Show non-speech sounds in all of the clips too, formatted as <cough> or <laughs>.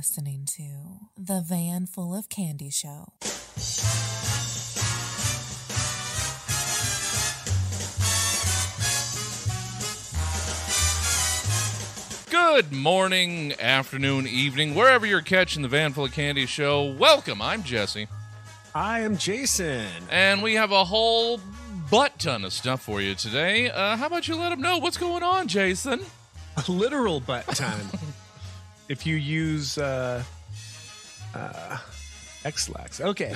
listening to The Van Full of Candy Show. Good morning, afternoon, evening, wherever you're catching the Van Full of Candy show. Welcome. I'm Jesse, I am Jason. and we have a whole butt ton of stuff for you today. Uh, how about you let them know what's going on, Jason? A literal butt ton. <laughs> if you use uh, uh, Ex-Lax. Okay.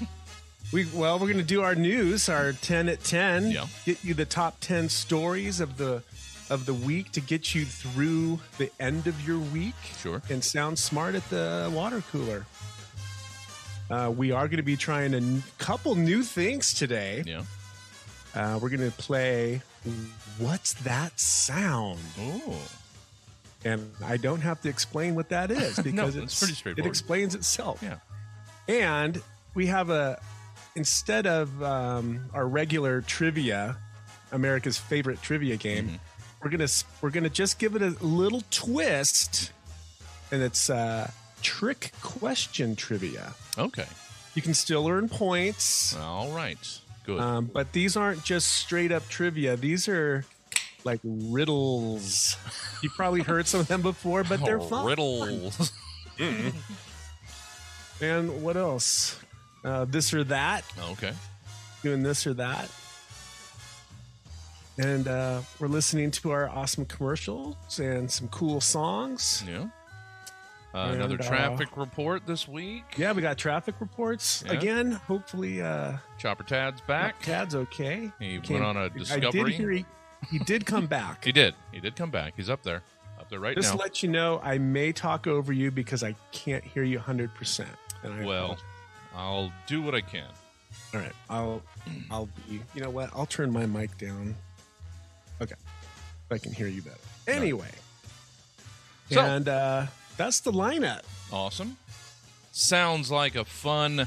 <laughs> we well, we're gonna do our news, our ten at ten. Yeah. Get you the top ten stories of the of the week to get you through the end of your week. Sure. and sound smart at the water cooler. Uh, we are going to be trying a n- couple new things today. Yeah. Uh, we're going to play What's That Sound? Oh, And I don't have to explain what that is <laughs> because it's it's, pretty it explains itself. yeah. And we have a, instead of um, our regular trivia, America's favorite trivia game, Mm-hmm. we're gonna we're gonna just give it a little twist, and it's uh, trick question trivia. Okay. You can still earn points, All right. Good. um, but these aren't just straight up trivia. These are like riddles. <laughs> You probably heard some of them before, but they're Oh, fun. riddles. <laughs> And what else? Uh, this or that. okay. doing this or that. And uh, we're listening to our awesome commercials and some cool songs. Yeah. Uh, another And, uh, traffic report this week. Yeah, we got traffic reports Yeah. again. Hopefully, uh, Chopper Tad's back. Tad's okay. He went on a I did discovery. hear he, he did come back. He did. He did come back. He's up there. Up there right Just now. to let you know, I may talk over you because I can't hear you 100%. And I Well, apologize. I'll do what I can. all right. I'll, I'll be, you know what? I'll turn my mic down. Okay. I can hear you better. Anyway. So- and uh, that's the lineup. Awesome. Sounds like a fun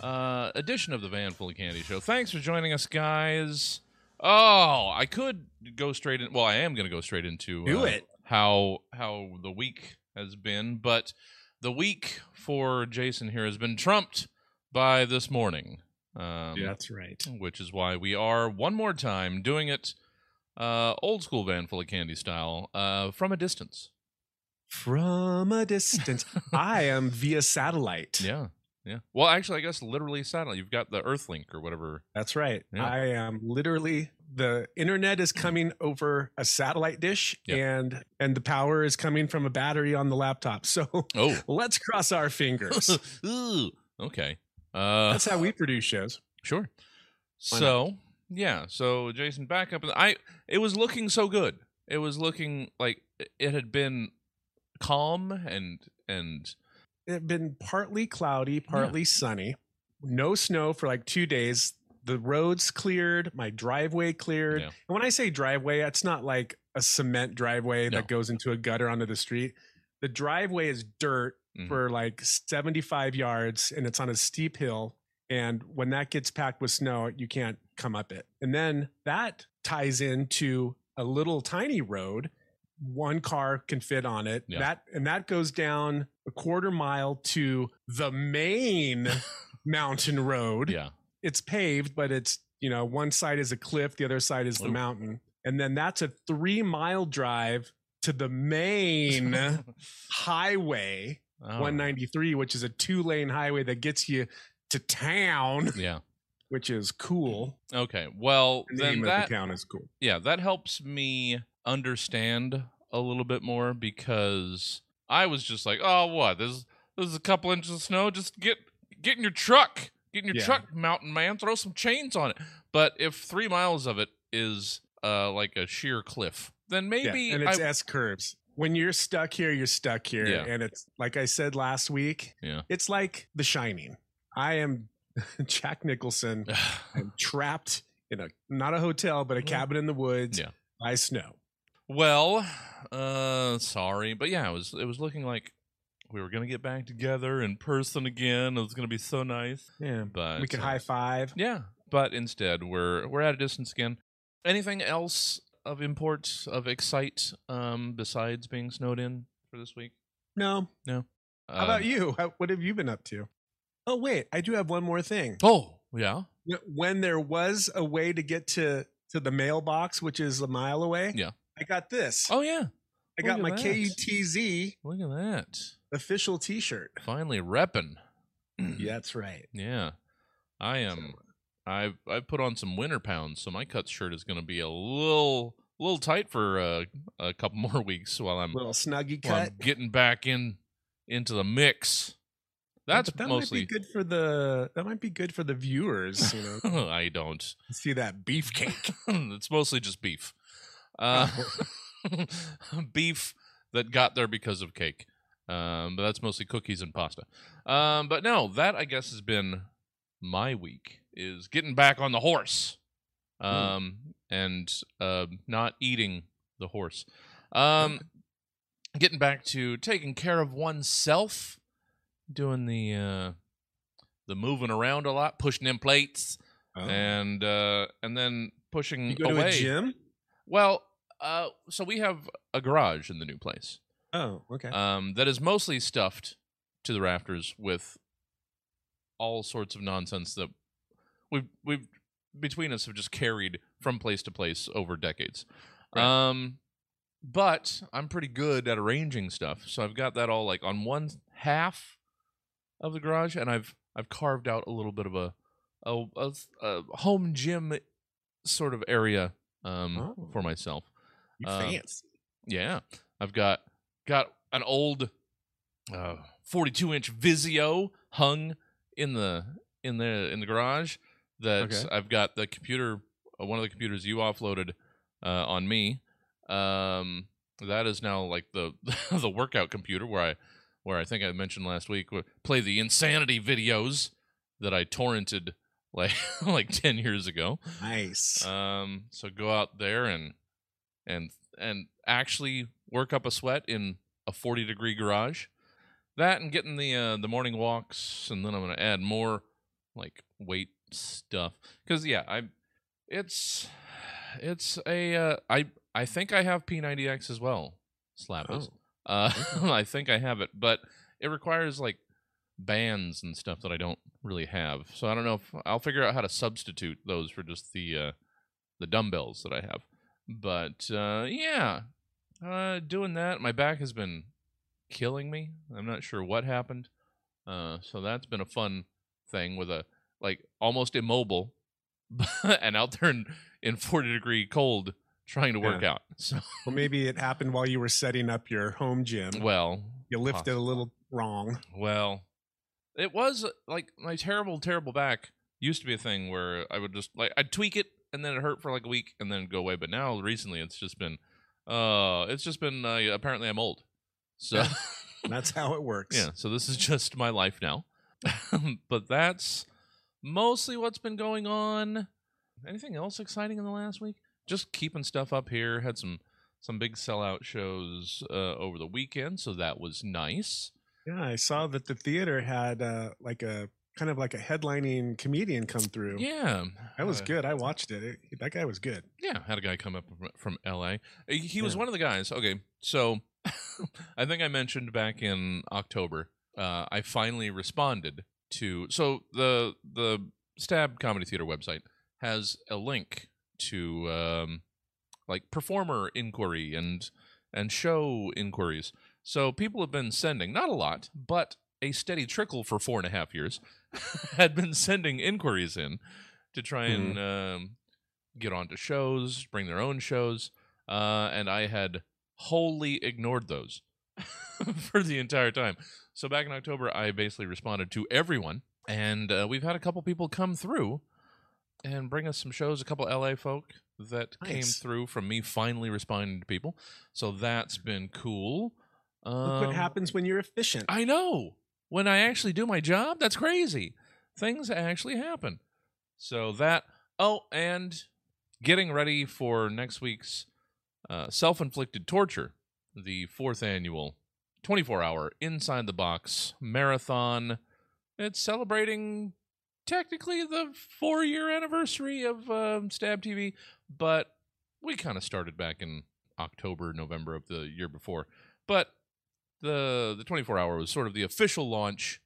uh, edition of the Van Full of Candy Show. Thanks for joining us, guys. Oh, I could go straight in. Well, I am going to go straight into Do uh, it. How how the week has been, but the week for Jason here has been trumped by this morning. Um, that's right. which is why we are one more time doing it uh, old school Van Full of Candy style uh, from a distance. From a distance, <laughs> I am via satellite. Yeah. Yeah. Well, actually, I guess literally satellite. You've got the Earthlink or whatever. That's right. Yeah. I am literally the internet is coming over a satellite dish Yep. and and the power is coming from a battery on the laptop. <laughs> So Oh. let's cross our fingers. <laughs> Ooh. Okay. Uh, That's how we produce shows. sure. Why not? So yeah. So Jason, back up. I. It was looking so good. It was looking like it had been calm and and It had been partly cloudy, partly sunny. No snow for like two days. The roads cleared, my driveway cleared. Yeah. And when I say driveway, it's not like a cement driveway No. that goes into a gutter onto the street. The driveway is dirt Mhm. for like 75 yards and it's on a steep hill. And when that gets packed with snow, you can't come up it. And then that ties into a little tiny road. One car can fit on it. Yeah. That and that goes down a quarter mile to the main <laughs> mountain road. yeah. It's paved, but it's you know, one side is a cliff, the other side is the Ooh. mountain. And then that's a three mile drive to the main <laughs> highway Oh, 193, which is a two lane highway that gets you to town, <laughs> Yeah. which is cool. Okay. Well, The then name that of the town is cool. yeah, that helps me understand a little bit more because I was just like, oh, what? There's there's a couple inches of snow. Just get get in your truck, get in your Yeah. truck, mountain man. Throw some chains on it. But if three miles of it is uh like a sheer cliff, then maybe yeah, and it's I, S curves. When you're stuck here, you're stuck here. Yeah. And it's like I said last week, yeah. it's like The Shining. I am <laughs> Jack Nicholson. <sighs> I'm trapped in a not a hotel, but a cabin in the woods Yeah. by snow. Well, uh, sorry, but yeah, it was it was looking like we were gonna get back together in person again. It was gonna be so nice, Yeah. but we could uh, high five. Yeah, but instead we're we're at a distance again. Anything else of import of excite um besides being snowed in for this week? No. No. How about Um, you? How, what have you been up to? Oh wait, I do have one more thing. Oh, yeah. When there was a way to get to to the mailbox, which is a mile away, Yeah. I got this. Oh, yeah. I got my at that. KUTZ Look at that. official T-shirt. Finally repping. <clears throat> Yeah, that's right. Yeah. I am. I've I've put on some winter pounds, so my cut shirt is going to be a little little tight for uh, a couple <laughs> more weeks while I'm, Little snuggy while I'm cut. getting back in into the mix. That's that mostly. might be good for the that might be good for the viewers. You know, <laughs> I don't. see that beefcake. <laughs> it's mostly just beef. Uh, <laughs> beef that got there because of cake. Um, but that's mostly cookies and pasta. Um, but no, that I guess has been my week is getting back on the horse, um, and uh, not eating the horse. Um, getting back to taking care of oneself, doing the uh, the moving around a lot, pushing in plates, Oh. and uh, and then pushing you go away. to a gym. Well, uh, so we have a garage in the new place Oh, okay. um, that is mostly stuffed to the rafters with all sorts of nonsense that we've we've between us have just carried from place to place over decades. Right. Um, but I'm pretty good at arranging stuff, so I've got that all like on one half of the garage, and I've I've carved out a little bit of a a, a, a home gym sort of area um, Oh. for myself. You uh, fancy. Yeah, I've got got an old uh, 42 inch Vizio hung in the in the in the garage. That Okay. I've got the computer, uh, one of the computers you offloaded uh, on me. Um, that is now like the <laughs> the workout computer where I where I think I mentioned last week where play the insanity videos that I torrented like <laughs> like 10 years ago. Nice. Um, so go out there and and and actually work up a sweat in a 40 degree garage. That and getting the uh, the morning walks, and then I'm gonna add more like weight stuff because yeah, I it's it's a uh, I I think I have P90X as well. Slap us. Oh. Uh, <laughs> I think I have it, but it requires like bands and stuff that I don't really have. So I don't know if I'll figure out how to substitute those for just the uh, the dumbbells that I have. But uh, yeah, uh, doing that, my back has been killing me. I'm not sure what happened. Uh, so that's been a fun thing with a like almost immobile <laughs> and out there in, in 40 degree cold trying to work Yeah. out. <laughs> So well, maybe it happened while you were setting up your home gym. well, you lifted a little wrong. Well, it was like my terrible, terrible back used to be a thing where I would just like I'd tweak it and then it hurt for like a week and then go away. But now recently it's just been, uh, it's just been uh, apparently I'm old. So <laughs> That's how it works. yeah, so this is just my life now. <laughs> but that's mostly what's been going on. Anything else exciting in the last week? Just keeping stuff up here. Had some some big sellout shows uh, over the weekend, so that was nice. Yeah, I saw that the theater had uh, like a kind of like a headlining comedian come through. Yeah, That was uh, good. I watched it. it. That guy was good. Yeah, had a guy come up from, L.A. Uh, He was one of the guys. Okay, so <laughs> I think I mentioned back in October, uh, I finally responded to. So the the Stab Comedy Theater website has a link to um, like performer inquiry and and show inquiries. So people have been sending not a lot, but a steady trickle for four and a half years <laughs> had been sending inquiries in to try and um, get onto shows, bring their own shows, uh, and I had wholly ignored those <laughs> for the entire time. So back in October, I basically responded to everyone, and uh, we've had a couple people come through and bring us some shows. A couple LA folk that came through from me finally responding to people. So that's been cool. Look Um, what happens when you're efficient. I know. When I actually do my job, that's crazy. Things actually happen. So that. Oh, and getting ready for next week's uh, self inflicted torture, the fourth annual 24 hour inside the box marathon. It's celebrating technically the four year anniversary of um, Stab TV, but we kind of started back in October, November of the year before. But the the 24 hour was sort of the official launch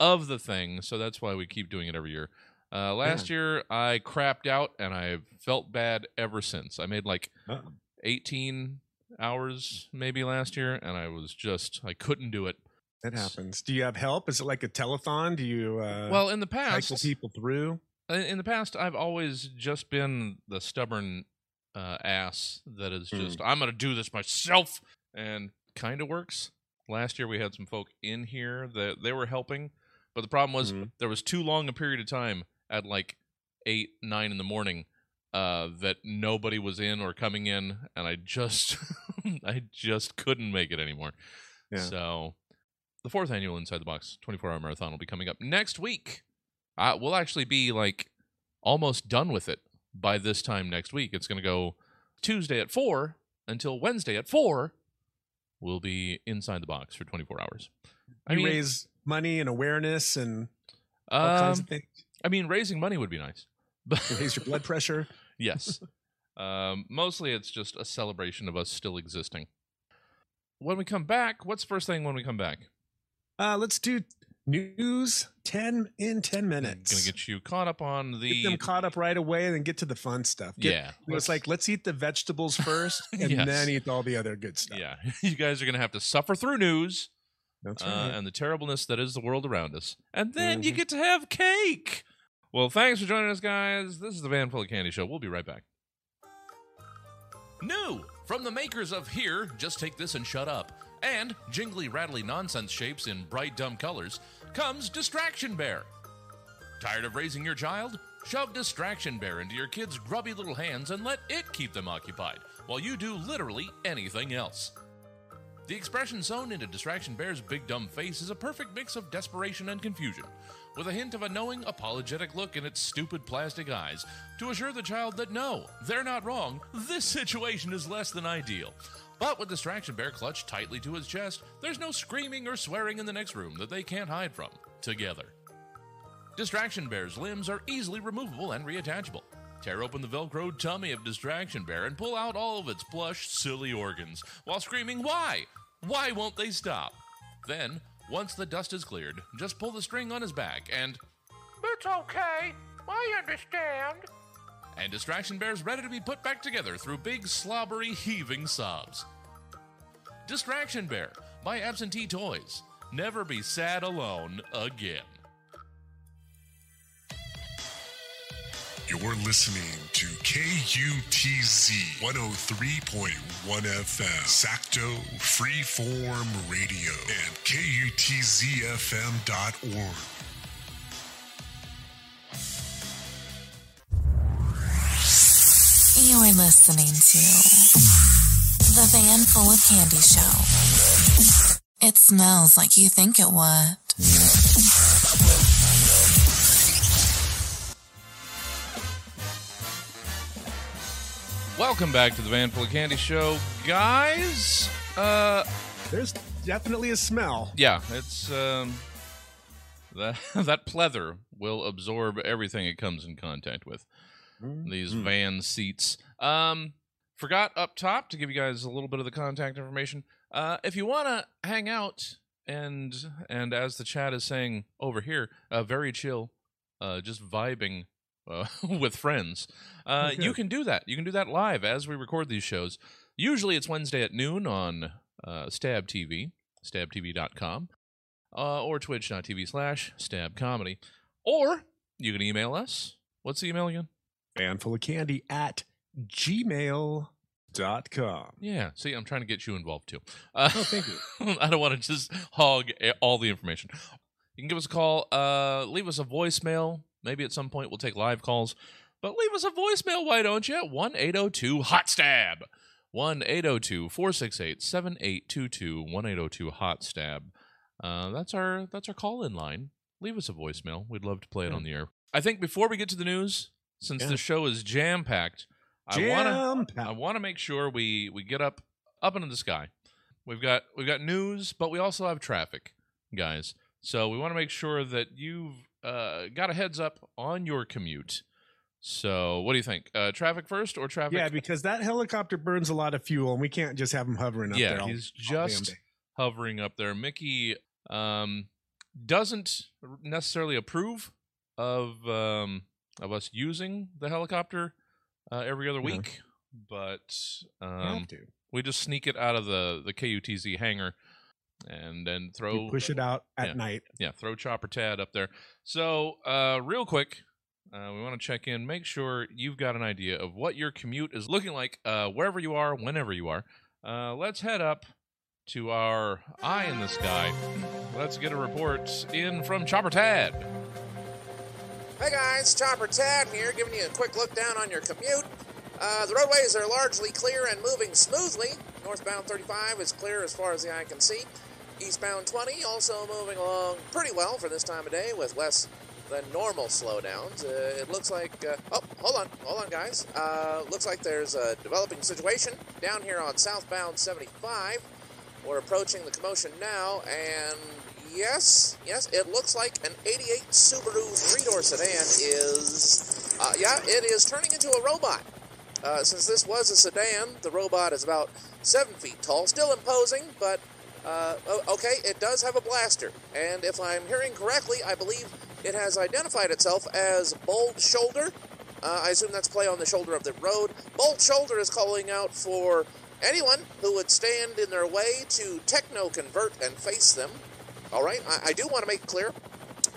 of the thing, so that's why we keep doing it every year. Uh, last year I crapped out and I felt bad ever since. I made like Uh-oh. 18 hours maybe last year, and I was just I couldn't do it. That happens. Do you have help? Is it like a telethon? Do you uh, Well, in the past cycle people through? in the past, I've always just been the stubborn uh, ass that is just I'm gonna do this myself, and kind of works. Last year we had some folk in here that they were helping, but the problem was Mhm. there was too long a period of time at like eight nine in the morning uh, that nobody was in or coming in, and I just <laughs> I just couldn't make it anymore. Yeah. So the fourth annual Inside the Box 24 hour marathon will be coming up next week. Uh, we'll actually be like almost done with it by this time next week. It's going to go Tuesday at 4 until Wednesday at 4. We'll be inside the box for 24 hours. I You mean, raise money and awareness and all kinds um, of things. I mean, raising money would be nice. <laughs> But Raise your blood pressure. <laughs> yes. Um, mostly it's just a celebration of us still existing. When we come back, what's the first thing when we come back? Uh, let's do news 10 in 10 minutes. Gonna get you caught up on Get them the caught up right away and then get to the fun stuff. Get, yeah. It's like, let's eat the vegetables <laughs> first and Yes. then eat all the other good stuff. yeah, <laughs> you guys are gonna have to suffer through news That's uh, and the terribleness that is the world around us, and then you Mhm. get to have cake. Well, thanks for joining us, guys. This is the Van Full of Candy Show. We'll be right back. New from the makers of Here, Just Take This and Shut Up, and jingly rattly nonsense shapes in bright dumb colors comes Distraction Bear. Tired of raising your child? Shove Distraction Bear into your kid's grubby little hands and let it keep them occupied while you do literally anything else. The expression sewn into Distraction Bear's big dumb face is a perfect mix of desperation and confusion, with a hint of a knowing, apologetic look in its stupid plastic eyes to assure the child that no, they're not wrong, this situation is less than ideal. But with Distraction Bear clutched tightly to his chest, there's no screaming or swearing in the next room that they can't hide from, together. Distraction Bear's limbs are easily removable and reattachable. Tear open the Velcro tummy of Distraction Bear and pull out all of its plush, silly organs while screaming, Why? Why won't they stop? Then, once the dust is cleared, just pull the string on his back and. It's okay. I understand. And Distraction Bear's ready to be put back together through big, slobbery, heaving sobs. Distraction Bear by Absentee Toys. Never be sad alone again. You're listening to KUTZ 103.1 FM, Sacto Freeform Radio, and KUTZFM.org. You're listening to The Van Full of Candy Show. It smells like you think it would. Welcome back to the Van Full of Candy Show, guys. Uh, There's definitely a smell. yeah, it's um, <laughs> that that pleather will absorb everything it comes in contact with. These Mm. van seats. Um, forgot up top to give you guys a little bit of the contact information. Uh, if you want to hang out and and as the chat is saying over here, uh, very chill, uh, just vibing uh, <laughs> with friends. Uh, Oh, you can do that. You can do that live as we record these shows. Usually it's Wednesday at noon on uh, Stab TV, stabtv.com, uh, or twitch.tv slash stab comedy. Or you can email us. What's the email again? Van Full of candy at gmail.com. Yeah. See, I'm trying to get you involved too. Uh, <laughs> Oh, thank you. I don't want to just hog all the information. You can give us a call, uh, leave us a voicemail. Maybe at some point we'll take live calls, but leave us a voicemail, why don't you? 1 802 Hot Stab. 1 802 468 7822 1 802 Hot Stab. Uh, That's our that's our call in line. Leave us a voicemail. We'd love to play it Yeah. on the air. I think before we get to the news, since Yeah. the show is jam packed, I want to I want to make sure we we get up up into the sky. We've got we've got news, but we also have traffic, guys. So we want to make sure that you've uh, got a heads up on your commute. So what do you think? Uh, traffic first or traffic? Yeah, because that helicopter burns a lot of fuel, and we can't just have him hovering up Yeah, there. all- he's just hovering up there. Mickey um, doesn't necessarily approve of um, of us using the helicopter uh, every other week, but um, we just sneak it out of the the KUTZ hangar and then throw You push it out at yeah. night. yeah, throw Chopper Tad up there. So, uh, real quick, uh, we want to check in, make sure you've got an idea of what your commute is looking like, uh, wherever you are, whenever you are. Uh, let's head up to our eye in the sky. Let's get a report in from Chopper Tad. Hey guys, Chopper Tad here, giving you a quick look down on your commute. Uh, the roadways are largely clear and moving smoothly. Northbound 35 is clear as far as the eye can see. Eastbound 20 also moving along pretty well for this time of day with less than normal slowdowns. Uh, it looks like. Uh, oh, hold on, hold on, guys. Uh, looks like there's a developing situation down here on southbound 75. We're approaching the commotion now, and yes, yes, it looks like an 88 Subaru three-door sedan is, uh, yeah, it is turning into a robot. Uh, since this was a sedan, the robot is about seven feet tall, still imposing, but uh, okay, it does have a blaster, and if I'm hearing correctly, I believe it has identified itself as Bold Shoulder. Uh, I assume that's play on the shoulder of the road. Bold Shoulder is calling out for anyone who would stand in their way to techno convert and face them. All right, I, I do want to make clear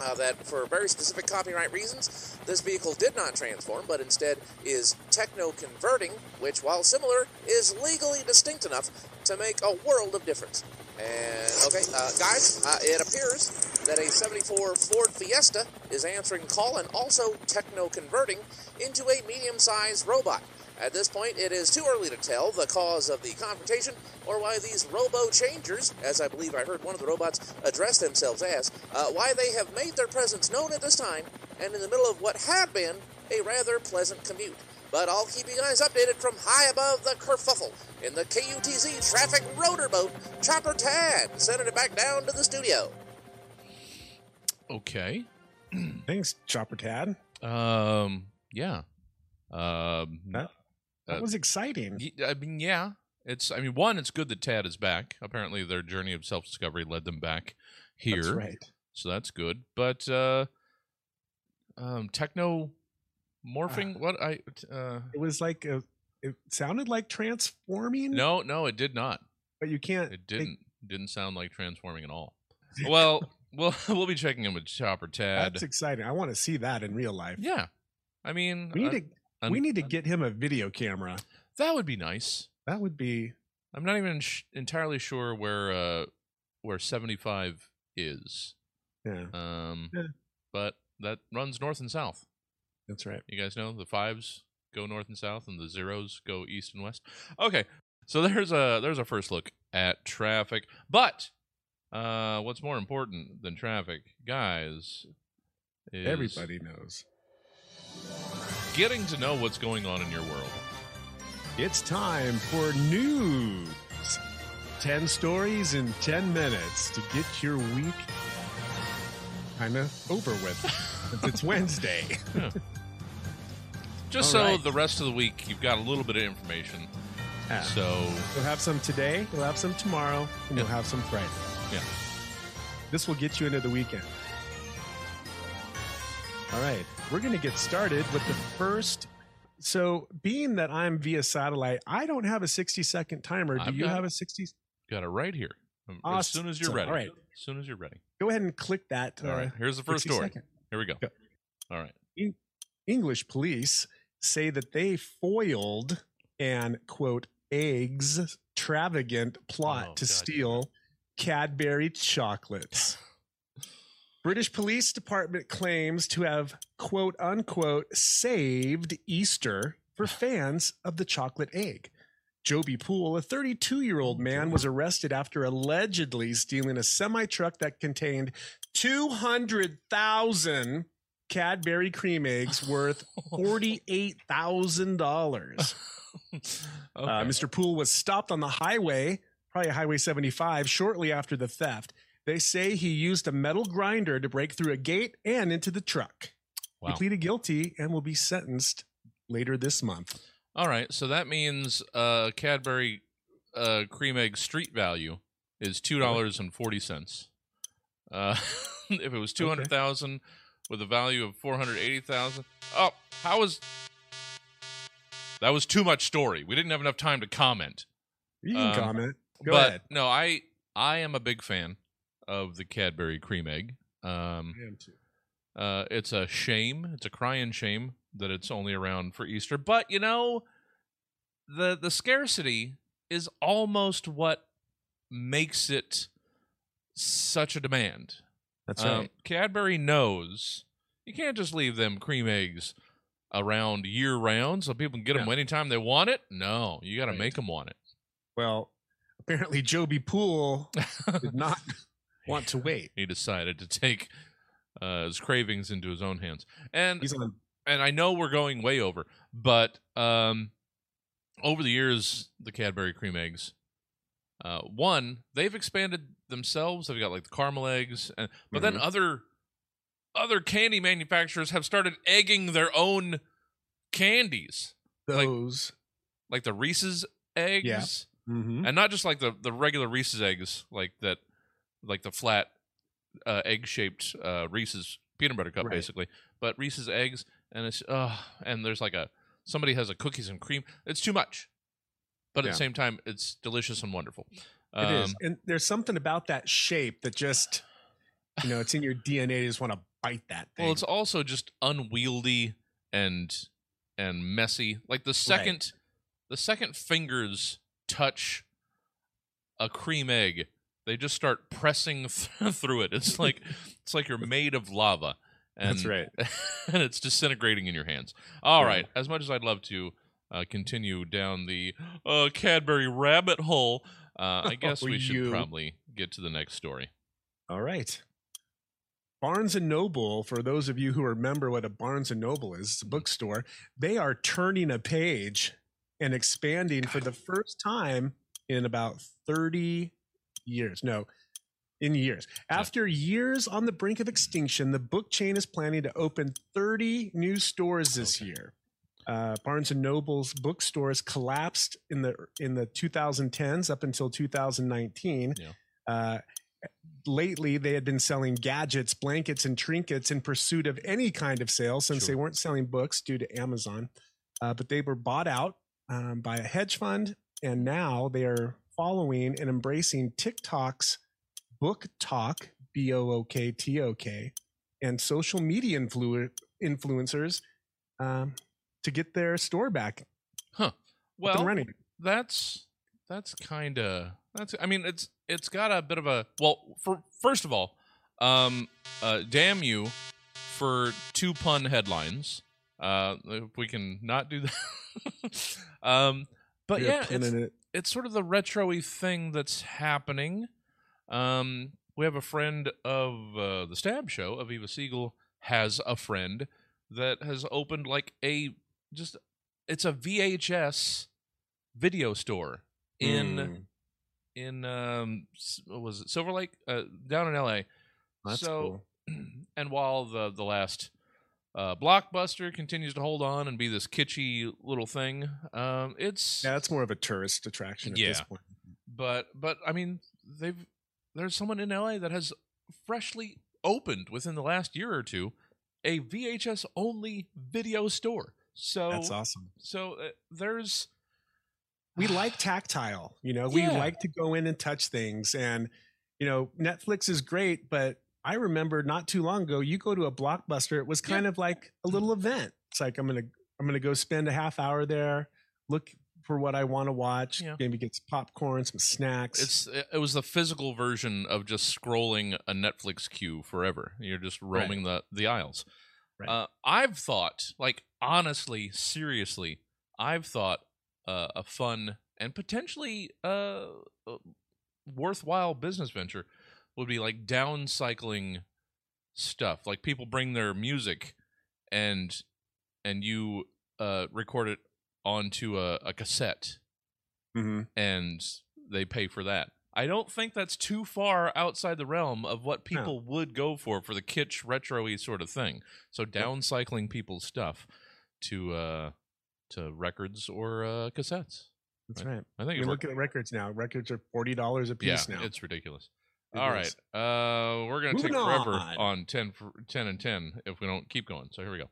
uh, that for very specific copyright reasons, this vehicle did not transform, but instead is techno converting, which, while similar, is legally distinct enough to make a world of difference. And okay, uh, guys, uh, it appears that a 74 Ford Fiesta is answering call and also techno converting into a medium sized robot. At this point, it is too early to tell the cause of the confrontation or why these robo changers, as I believe I heard one of the robots address themselves as, uh, why they have made their presence known at this time and in the middle of what had been a rather pleasant commute. But I'll keep you guys updated from high above the kerfuffle in the KUTZ traffic rotor boat, Chopper Tad, sending it back down to the studio. Okay. <clears throat> Thanks, Chopper Tad. Um, yeah. Um, That, that Uh, was exciting. I mean, yeah. It's. I mean, one. It's good that Tad is back. Apparently, their journey of self discovery led them back here, That's right. so that's good. But uh, um, techno morphing. what I uh, It was like a, it sounded like transforming. no, no, it did not. but you can't. It didn't. Didn't sound like transforming at all. Well, <laughs> we'll <laughs> we'll be checking in with Chopper Tad. That's exciting. I want to see that in real life. yeah. I mean, We need uh, to un- we need to get him a video camera. that would be nice. That would be I'm not even sh- entirely sure where uh where 75 is. yeah. Um, Yeah. but that runs north and south. That's right. You guys know the fives go north and south, and the zeros go east and west. Okay, so there's a there's a first look at traffic. But uh, what's more important than traffic, guys? Is Everybody knows. Getting to know what's going on in your world. It's time for news. 10 stories in 10 minutes to get your week kind of over with. <laughs> it's Wednesday. Just All so right. the rest of the week you've got a little bit of information. Yeah. So we'll have some today, we'll have some tomorrow, and you'll have some Friday. yeah, This will get you into the weekend. All right, we're going to get started with the first. So, being that I'm via satellite, I don't have a 60 second timer. Do I've you have it. a 60? got it right here. Um, As soon as you're ready. All right. As soon as you're ready. Go ahead and click that. All right. uh, Here's the first story. second. Here we go. Go. All right. English police say that they foiled an quote eggs extravagant plot Oh, to God steal Cadbury chocolates. British Police Department claims to have quote unquote saved Easter for fans of the chocolate egg. Joby Pool, a 32 year old man, was arrested after allegedly stealing a semi truck that contained 200,000 Cadbury cream eggs <laughs> worth $48,000. <laughs> okay. Uh, Mr. Pool was stopped on the highway, probably Highway 75, shortly after the theft. They say he used a metal grinder to break through a gate and into the truck. wow. He pleaded guilty and will be sentenced later this month. All right. So that means uh, Cadbury uh, cream egg street value is two dollars and forty cents. Uh, <laughs> if it was two hundred thousand with a value of four hundred eighty thousand, oh, how was that? Was too much story. We didn't have enough time to comment. You can Um, comment. Go but ahead. no, I I am a big fan of the Cadbury cream egg. Um, I am too. uh, it's a shame. It's a crying shame that it's only around for Easter. But you know, the the scarcity is almost what makes it such a demand. That's Um, right. Cadbury knows you can't just leave them cream eggs around year round so people can get them Yeah. anytime they want it. No, you got to Right. make them want it. Well, apparently Joby Pool did not <laughs> want to <laughs> wait. he decided to take uh, his cravings into his own hands. And He's on. and I know we're going way over, but um, over the years, the Cadbury cream eggs, uh, one they've expanded themselves. They've got like the caramel eggs, and but then Mhm. other other candy manufacturers have started egging their own candies, like- Those. like the Reese's eggs, Mhm. and not just like the the regular Reese's eggs, like that, like the flat uh, egg shaped uh, Reese's peanut butter cup, Right. basically. But Reese's eggs, and it's uh, and there's like a somebody has a cookies and cream. It's too much, but at the same time, it's delicious and wonderful. It is, Um, and there's something about that shape that just, you know, it's in your DNA. You just want to bite that thing. Well, it's also just unwieldy and and messy. Like the second the second fingers touch a cream egg, they just start pressing th- <laughs> through it. It's like it's like you're made of lava. And, That's right. <laughs> and it's disintegrating in your hands. All Yeah. right. As much as I'd love to uh, continue down the uh, Cadbury rabbit hole, uh, I <laughs> guess Oh, we should you. probably get to the next story. All right. Barnes and Noble, for those of you who remember what a Barnes and Noble is, it's a bookstore. They are turning a page and expanding for the first time in about 30 years. No, in years. After years on the brink of extinction, the book chain is planning to open 30 new stores this Okay. year. Uh, Barnes and Noble's bookstores collapsed in the in the 2010s up until 2019. Yeah. Uh, lately, they had been selling gadgets, blankets, and trinkets in pursuit of any kind of sale since Sure. they weren't selling books due to Amazon. Uh, but they were bought out um, by a hedge fund, and now they are following and embracing TikTok's book talk, B O O K T O K, and social media influ- influencers um, to get their store back and Well, running. that's that's kind of that's i mean it's it's got a bit of a well for first of all um uh damn you for two pun headlines uh if we can not do that <laughs> um but You're yeah it's, it. It's sort of the retro-y thing that's happening. Um we have a friend of uh, the stab show aviva siegel has a friend that has opened like a just it's a vhs video store in Mm, in um what was it silver lake? Uh, down in la that's so cool. <clears throat> and while the the last uh, blockbuster continues to hold on and be this kitschy little thing um it's Yeah, that's more of a tourist attraction at this Yeah. point. but but I mean they've there's someone in LA that has freshly opened within the last year or two a VHS only video store. So That's awesome. so uh, there's we like tactile you know we Yeah. like to go in and touch things and you know netflix is great but i remember not too long ago you go to a blockbuster it was Yeah. kind of like a little event it's like i'm gonna i'm gonna go spend a half hour there look for what i want to watch Yeah. maybe get some popcorn some snacks it's it it was the physical version of just scrolling a Netflix queue forever. You're just roaming the the aisles. Right. Uh, I've thought, like honestly, seriously, I've thought uh, a fun and potentially uh, uh, worthwhile business venture would be like downcycling stuff. Like people bring their music and and you uh, record it onto a, a cassette hmm and they pay for that. I don't think that's too far outside the realm of what No. people would go for for the kitsch retro-y sort of thing. So downcycling people's stuff to uh to records or uh cassettes. That's Right. right. I I think mean, it look at records now. Records are forty dollars a yeah, piece now. it's ridiculous. It All right, is. uh, we're gonna take forever on. on 10, 10 and ten if we don't keep going. So here we go.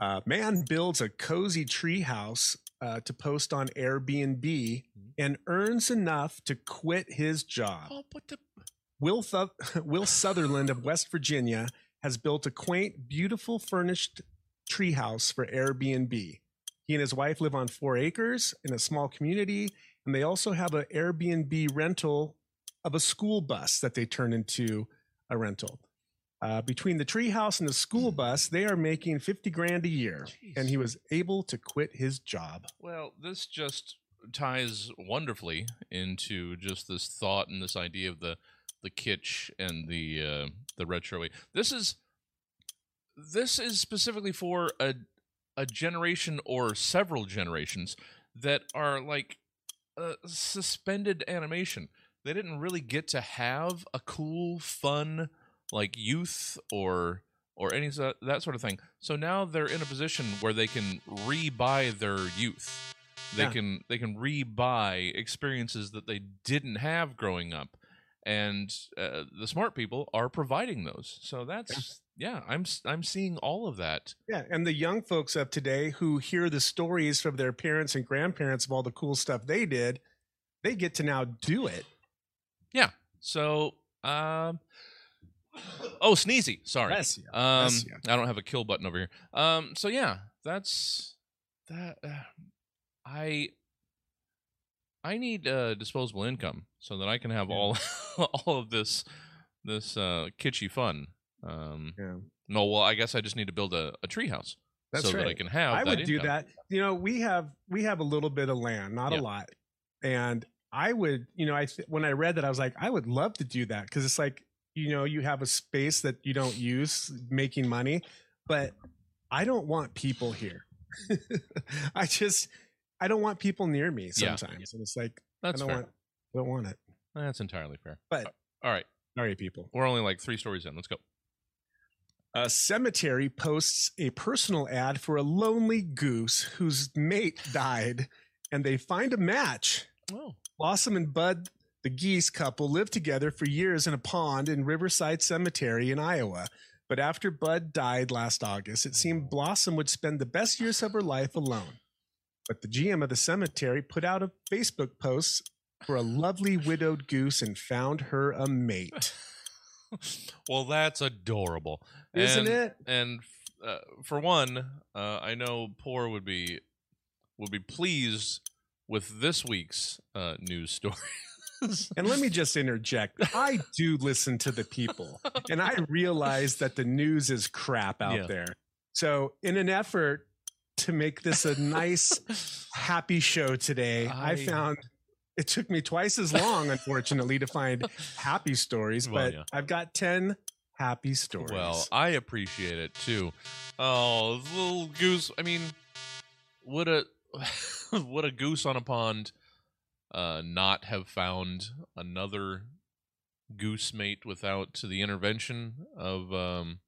Uh, man builds a cozy treehouse uh, to post on Airbnb Mm-hmm. and earns enough to quit his job. Oh, the Will, Thu- <laughs> Will Sutherland of West Virginia has built a quaint, beautiful furnished treehouse for Airbnb. He and his wife live on four acres in a small community, and they also have an Airbnb rental of a school bus that they turn into a rental. Uh, between the treehouse and the school bus, they are making 50 grand a year, and he was able to quit his job. Well, this just ties wonderfully into just this thought and this idea of the the kitsch and the uh, the retro. This is this is specifically for a a generation or several generations that are like uh, suspended animation. They didn't really get to have a cool, fun like youth or or any so- that sort of thing. So now they're in a position where they can re-buy their youth. They Yeah. can they can re-buy experiences that they didn't have growing up, and uh, the smart people are providing those. So that's yeah, I'm I'm seeing all of that. Yeah, and the young folks of today who hear the stories from their parents and grandparents of all the cool stuff they did, they get to now do it. So um, <coughs> oh sneezy, sorry. Bless ya, Um, bless ya. I don't have a kill button over here. Um, so yeah, that's that. Uh, I I need uh, disposable income so that I can have Yeah. all <laughs> all of this this uh, kitschy fun. Um, Yeah. no, well, I guess I just need to build a, a treehouse so that I can have. I would do that. You know, we have we have a little bit of land, not Yeah. a lot, and I would, you know, I th- when I read that, I was like, I would love to do that because it's like, you know, you have a space that you don't use, making money, but I don't want people here. <laughs> I just, I don't want people near me Yeah. sometimes, and it's like, That's I don't fair. want, I don't want it. That's entirely fair. But- uh, all right, Sorry, people. we're only like three stories in. Let's go. A cemetery posts a personal ad for a lonely goose whose mate died, and they find a match. Oh, Blossom and Bud, the geese couple, lived together for years in a pond in Riverside Cemetery in Iowa. But after Bud died last August, it seemed Blossom would spend the best years of her life alone. But the GM of the cemetery put out a Facebook post for a lovely widowed goose and found her a mate. <laughs> well, that's adorable, Isn't And- it? And uh, for one, uh, I know Poor would be would be pleased with this week's uh, news story. <laughs> And let me just interject. I do listen to the people, and I realize that the news is crap out Yeah. there. So, in an effort to make this a nice, happy show today, I, I- found it took me twice as long, unfortunately, to find happy stories, Well, but yeah. I've got 10 happy stories. Well, I appreciate it too. Oh, little goose. I mean, would a <laughs> would a goose on a pond uh, not have found another goose mate without the intervention of um,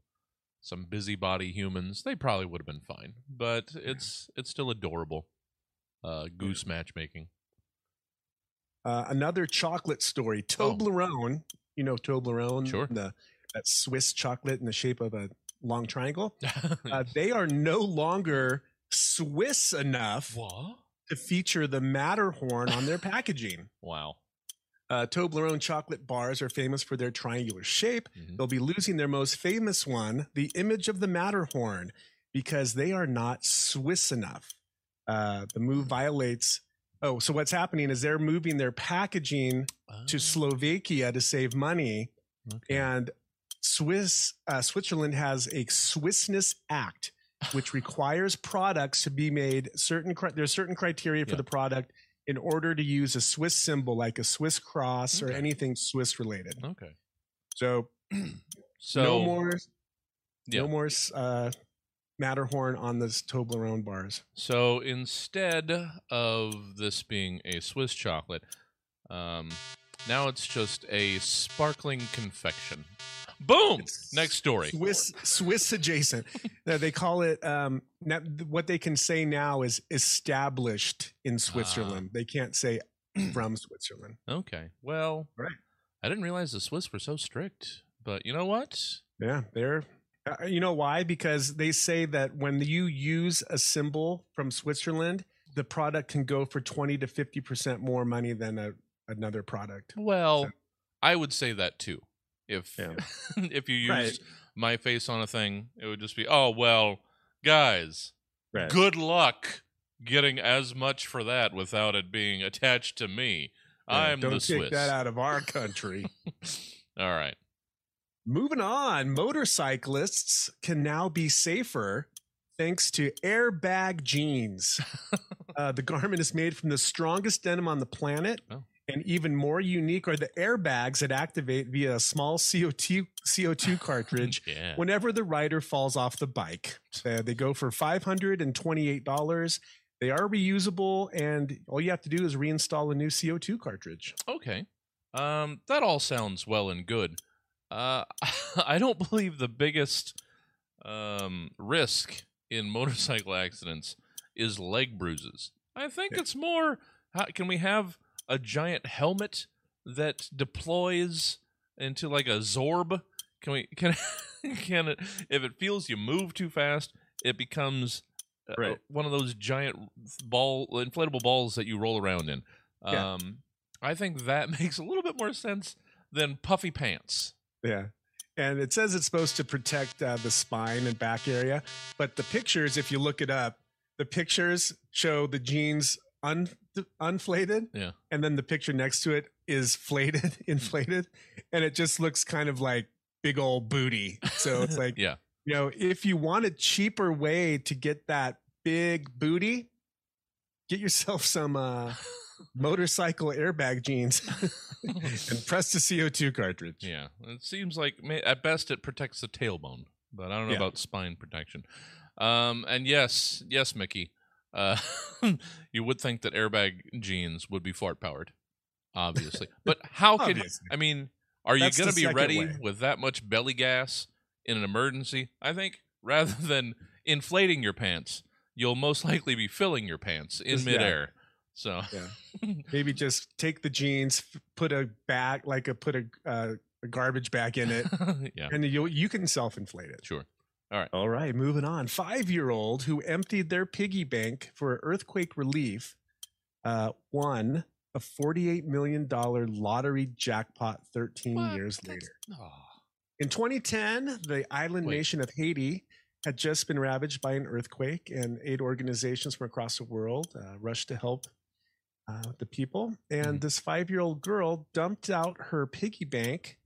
some busybody humans? They probably would have been fine. But it's it's still adorable. Uh, goose matchmaking. uh, another chocolate story Toblerone. You know Toblerone? Oh. Sure. The, that Swiss chocolate in the shape of a long triangle. <laughs> uh, they are no longer Swiss enough what? to feature the Matterhorn on their packaging. <laughs> Wow. Uh, Toblerone chocolate bars are famous for their triangular shape. Mhm. They'll be losing their most famous one, the image of the Matterhorn, because they are not Swiss enough. Uh, the move violates. Oh, so what's happening is they're moving their packaging to Oh, Slovakia to save money, okay. and Swiss uh, Switzerland has a Swissness Act, which requires products to be made certain. There's certain criteria for Yeah. the product in order to use a Swiss symbol like a Swiss cross or anything Swiss related. okay. So, <clears throat> So no more, yeah. no more uh, Matterhorn on the Toblerone bars. So instead of this being a Swiss chocolate, um, now it's just a sparkling confection. Boom. It's Next story. Swiss Swiss adjacent. <laughs> Uh, they call it um, now, what they can say now is established in Switzerland. they can't say <clears throat> from Switzerland. Okay. Well, Right. I didn't realize the Swiss were so strict. But you know what? Yeah, they're. Uh, you know why? Because they say that when you use a symbol from Switzerland, the product can go for twenty to fifty percent more money than a, another product. Well, I would say that too. If Yeah. <laughs> if you Right. used my face on a thing, it would just be, oh well, guys, Right. good luck getting as much for that without it being attached to me. I'm Don't the take Swiss. that out of our country. <laughs> All right. Moving on, motorcyclists can now be safer thanks to airbag jeans. <laughs> uh, the garment is made from the strongest denim on the planet. Oh. And even more unique are the airbags that activate via a small CO2, CO2 <laughs> cartridge Yeah. whenever the rider falls off the bike. Uh, they go for $528. They are reusable, and all you have to do is reinstall a new CO2 cartridge. Okay. Um, that all sounds well and good. Uh, <laughs> I don't believe the biggest um, risk in motorcycle accidents is leg bruises. I think Yeah. it's more. How, can we have a giant helmet that deploys into like a Zorb? Can we? Can <laughs> can it? If it feels you move too fast, it becomes uh, Right. one of those giant ball inflatable balls that you roll around in. Yeah. Um, I think that <laughs> makes a little bit more sense than puffy pants. Yeah. And it says it's supposed to protect uh, the spine and back area. But the pictures, if you look it up, the pictures show the jeans un- unflated. Yeah. And then the picture next to it is flated, <laughs> inflated. And it just looks kind of like big old booty. So it's <laughs> like, Yeah. you know, if you want a cheaper way to get that big booty, get yourself some uh, <laughs> motorcycle airbag jeans and press the CO2 cartridge. Yeah, it seems like at best it protects the tailbone, but I don't know Yeah. about spine protection. Um, and yes, yes, Mickey, uh, <laughs> you would think that airbag jeans would be fart powered, obviously. but how could Obviously. I mean? Are That's you going to be ready way. with that much belly gas in an emergency? I think rather <laughs> than inflating your pants, you'll most likely be filling your pants in Just- yeah. midair. So <laughs> maybe just take the jeans, put a bag like a put a, uh, a garbage bag in it, yeah, and you you can self inflate it. sure. All right, moving on. Five year old who emptied their piggy bank for earthquake relief uh, won a forty eight million dollar lottery jackpot thirteen What? years That's- later. Oh. In 2010, the island Wait. nation of Haiti had just been ravaged by an earthquake, and aid organizations from across the world uh, rushed to help uh, the people. And Mhm. this five year old girl dumped out her piggy bank,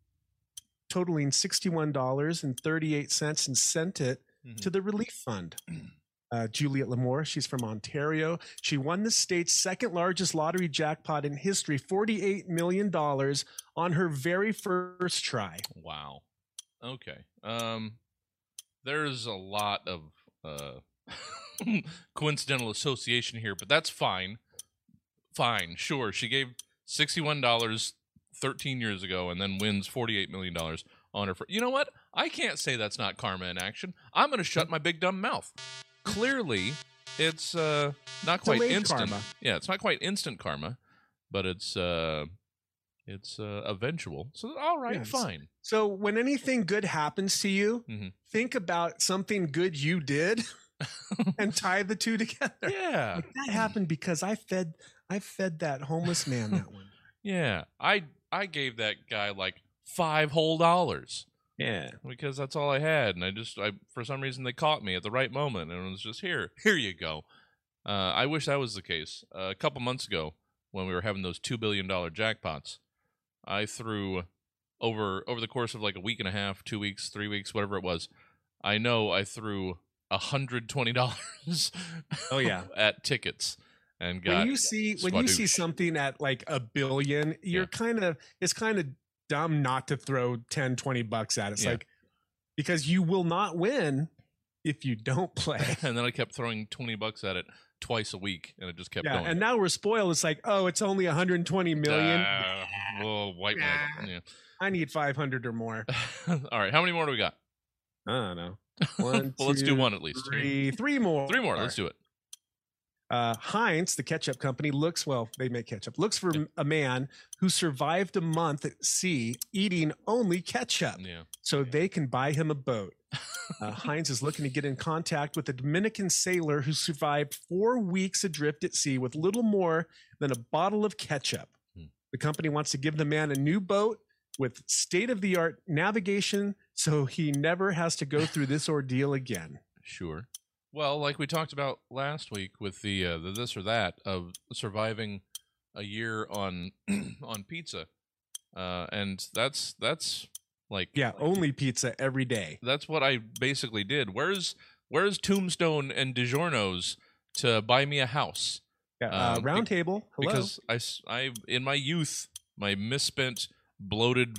totaling $61.38, and sent it Mhm. to the relief fund. <clears throat> Uh, Juliette Lamour, she's from Ontario. She won the state's second largest lottery jackpot in history, $48 million on her very first try. Wow. Okay. Um there's a lot of uh <laughs> coincidental association here, but that's fine. Fine. Sure. She gave $61 13 years ago and then wins $48 million on her. You know what? I can't say that's not karma in action. I'm going to shut my big dumb mouth. Clearly, it's uh not quite Delayed instant. karma. Yeah, it's not quite instant karma, but it's uh it's uh eventual. So all right, Yes. fine. So when anything good happens to you, Mhm. think about something good you did <laughs> and tie the two together. Yeah. Like, that happened because I fed I fed that homeless man that one. <laughs> Yeah. I I gave that guy like 5 whole dollars Yeah. because that's all I had and I just I for some reason they caught me at the right moment and it was just here. Here you go. Uh, I wish that was the case. Uh, a couple months ago when we were having those 2 billion dollar jackpots, I threw over over the course of like a week and a half, 2 weeks, 3 weeks, whatever it was. I know I threw $120 Oh, yeah. <laughs> at tickets and got when you see when you see something at like a billion, you're Yeah. kind of it's kind of dumb not to throw 10 20 bucks at it. It's Yeah. like because you will not win if you don't play. <laughs> and then I kept throwing 20 bucks at it twice a week and it just kept yeah, going. and now we're spoiled. It's like, oh, it's only 120 million. Whoa, oh, <laughs> white knight. Yeah. I need 500 or more. <laughs> All right, how many more do we got? I don't know. One, well, let's do one at least. Three, three more. Three more. Let's do it. Uh, Heinz, the ketchup company, looks well. They make ketchup. Looks for a man who survived a month at sea eating only ketchup, Yeah. so they can buy him a boat. Uh, <laughs> Heinz is looking to get in contact with a Dominican sailor who survived four weeks adrift at sea with little more than a bottle of ketchup. Hmm. The company wants to give the man a new boat with state of the art navigation so he never has to go through this ordeal again. Sure. Well, like we talked about last week with the uh, the this or that of surviving a year on <clears throat> on pizza, uh, and that's that's like Yeah, only pizza every day. that's what I basically did. Where's where's Tombstone and DiGiorno's to buy me a house? Yeah, uh, Um, round be- table. Hello. Because I, I in my youth, my misspent, bloated,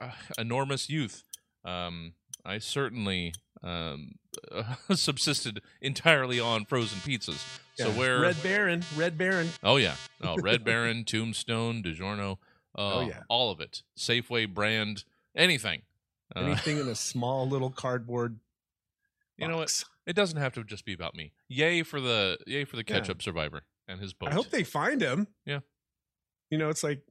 uh, enormous youth, um, I certainly um, <laughs> subsisted entirely on frozen pizzas. So where? Red Baron, Red Baron. oh yeah, oh <laughs> Red Baron, Tombstone, DiGiorno, uh, Oh, yeah. all of it. Safeway brand, anything. Uh, Anything in a small little cardboard. <laughs> you know what? It doesn't have to just be about me. Yay for the yay for the Yeah. ketchup survivor and his boat. I hope they find him. Yeah. You know, it's like,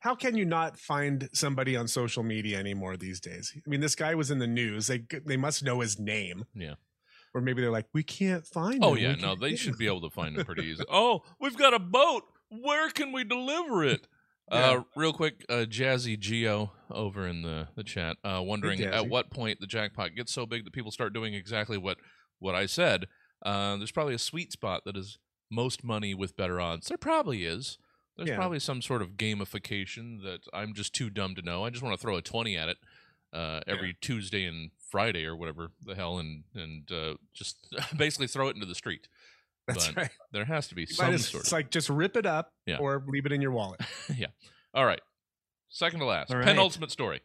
how can you not find somebody on social media anymore these days? I mean, this guy was in the news. They they must know his name. Yeah. Or maybe they're like, we can't find him. Oh him. yeah, We no, they should be able to find him pretty <laughs> easy. oh, we've got a boat. Where can we deliver it? Uh, real quick, uh, Jazzy Geo over in the the chat, uh, wondering at what point the jackpot gets so big that people start doing exactly what what I said. Uh, there's probably a sweet spot that is most money with better odds. There probably is. There's Yeah. probably some sort of gamification that I'm just too dumb to know. I just want to throw a twenty at it uh, every Tuesday and Friday or whatever the hell, and and uh, just <laughs> basically throw it into the street. That's but right. There has to be You some as- sort it's like just rip it up Yeah. or leave it in your wallet. <laughs> yeah. All right. Second to last. Right. Penultimate story.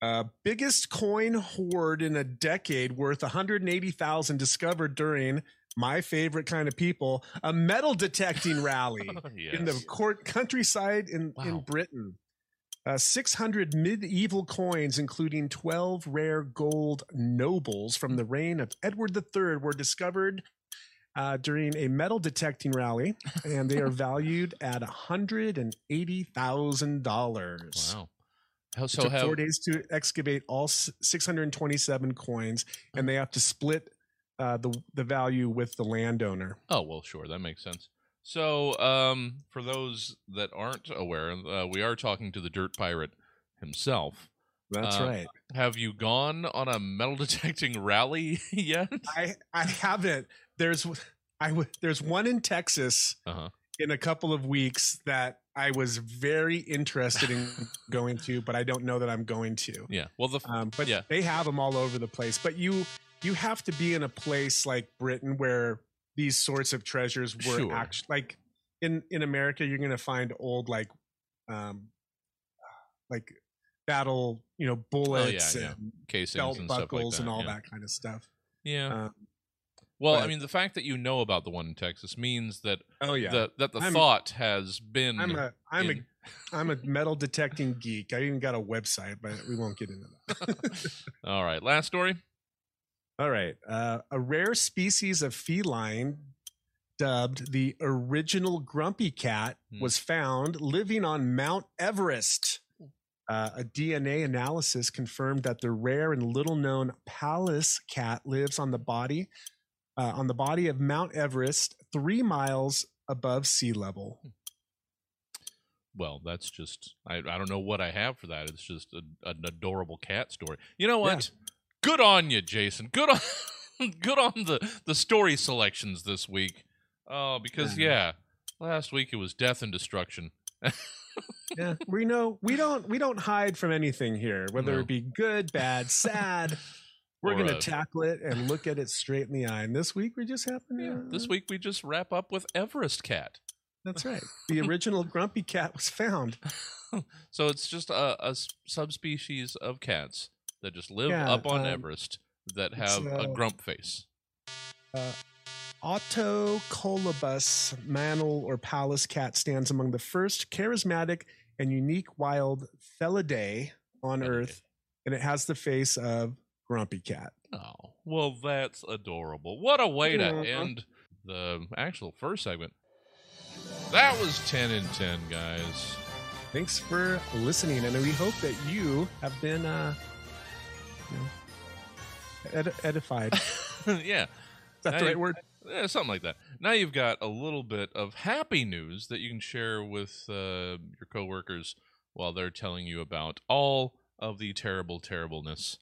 Uh, biggest coin hoard in a decade worth 180,000 discovered during my favorite kind of people, a metal detecting <laughs> rally yes. in the court countryside in, Wow. in Britain. Uh, 600 medieval coins, including 12 rare gold nobles from the reign of Edward III, were discovered uh, during a metal detecting rally, and they are valued at $180,000. wow. How It so took have four days to excavate all 627 coins, and they have to split uh, the the value with the landowner. Oh, well, sure, that makes sense. So, um, for those that aren't aware, uh, we are talking to the dirt pirate himself. That's Uh, right. Have you gone on a metal <laughs> detecting rally <laughs> yet? I I haven't. There's I w- there's one in Texas Uh-huh. in a couple of weeks that I was very interested in <laughs> going to, but I don't know that I'm going to. Yeah. Well, the Um, but Yeah. they have them all over the place. But you you have to be in a place like Britain where these sorts of treasures were Sure. actually like in in America. You're going to find old like um like battle you know bullets Oh, yeah. and casings belt and stuff like buckles that. and all yeah. that kind of stuff. Yeah. Um, well, I mean, the fact that you know about the one in Texas means that oh yeah, the that the I'm- thought has been. I'm a I'm in- a I'm a <laughs> metal detecting geek. I even got a website, but we won't get into that. <laughs> All right. Last story. All right. Uh, a rare species of feline dubbed the original grumpy cat Hmm. was found living on Mount Everest. Uh, a DNA analysis confirmed that the rare and little known Pallas cat lives on the body uh, on the body of Mount Everest, three miles above sea level. Well, that's just I, I don't know what I have for that. It's just a, an adorable cat story. You know what? Good on you, Jason. Good on <laughs> good on the the story selections this week. Oh, because Yeah. last week it was death and destruction. Yeah, we know we don't we don't hide from anything here, whether No. it be good, bad, <laughs> sad. We're going to uh, tackle it and look at it straight in the eye. And this week we just happen to. Yeah, this week we just wrap up with Everest cat. That's right. The original grumpy cat was found. <laughs> So it's just a, a subspecies of cats that just live Yeah, up on um, Everest that have a uh, grump face. Uh, Otocolobus manul or Pallas cat stands among the first charismatic and unique wild Felidae on Felidae. Earth, and it has the face of Grumpy Cat. Oh, well, that's adorable. What a way to end the actual first segment. That was 10 in 10, guys. Thanks for listening, and we hope that you have been uh, you know, edi- edified. <laughs> Is yeah, that Hey. the right word? yeah, something like that. Now you've got a little bit of happy news that you can share with uh, your coworkers while they're telling you about all of the terrible terribleness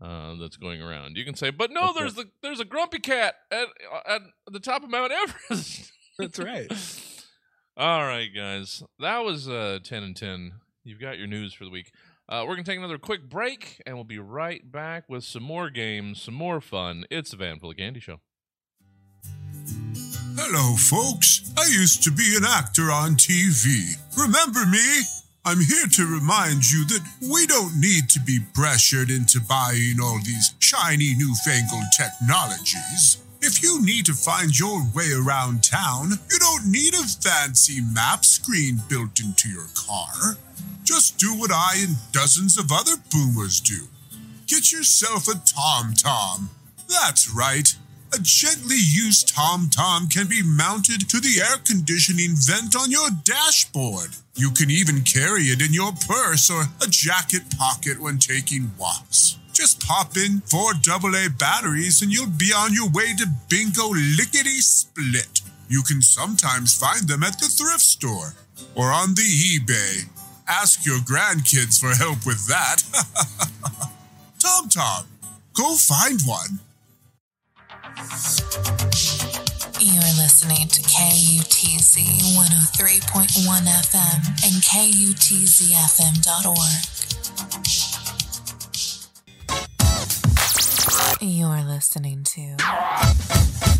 uh, that's going around. You can say, "But no, That's there's the there's a grumpy cat at at the top of Mount Everest." That's right. <laughs> All right, guys. That was uh, 10 and 10. You've got your news for the week. Uh, we're going to take another quick break, and we'll be right back with some more games, some more fun. It's the Van Full of Candy Show. Hello, folks. I used to be an actor on TV. Remember me? I'm here to remind you that we don't need to be pressured into buying all these shiny newfangled technologies. If you need to find your way around town, you don't need a fancy map screen built into your car. Just do what I and dozens of other boomers do. Get yourself a TomTom. That's right. A gently used TomTom can be mounted to the air conditioning vent on your dashboard. You can even carry it in your purse or a jacket pocket when taking walks. Just pop in four AA batteries and you'll be on your way to bingo lickety split. You can sometimes find them at the thrift store or on the eBay. Ask your grandkids for help with that. <laughs> TomTom, go find one. You're listening to KUTZ 103.1 FM and KUTZFM.org. You're listening to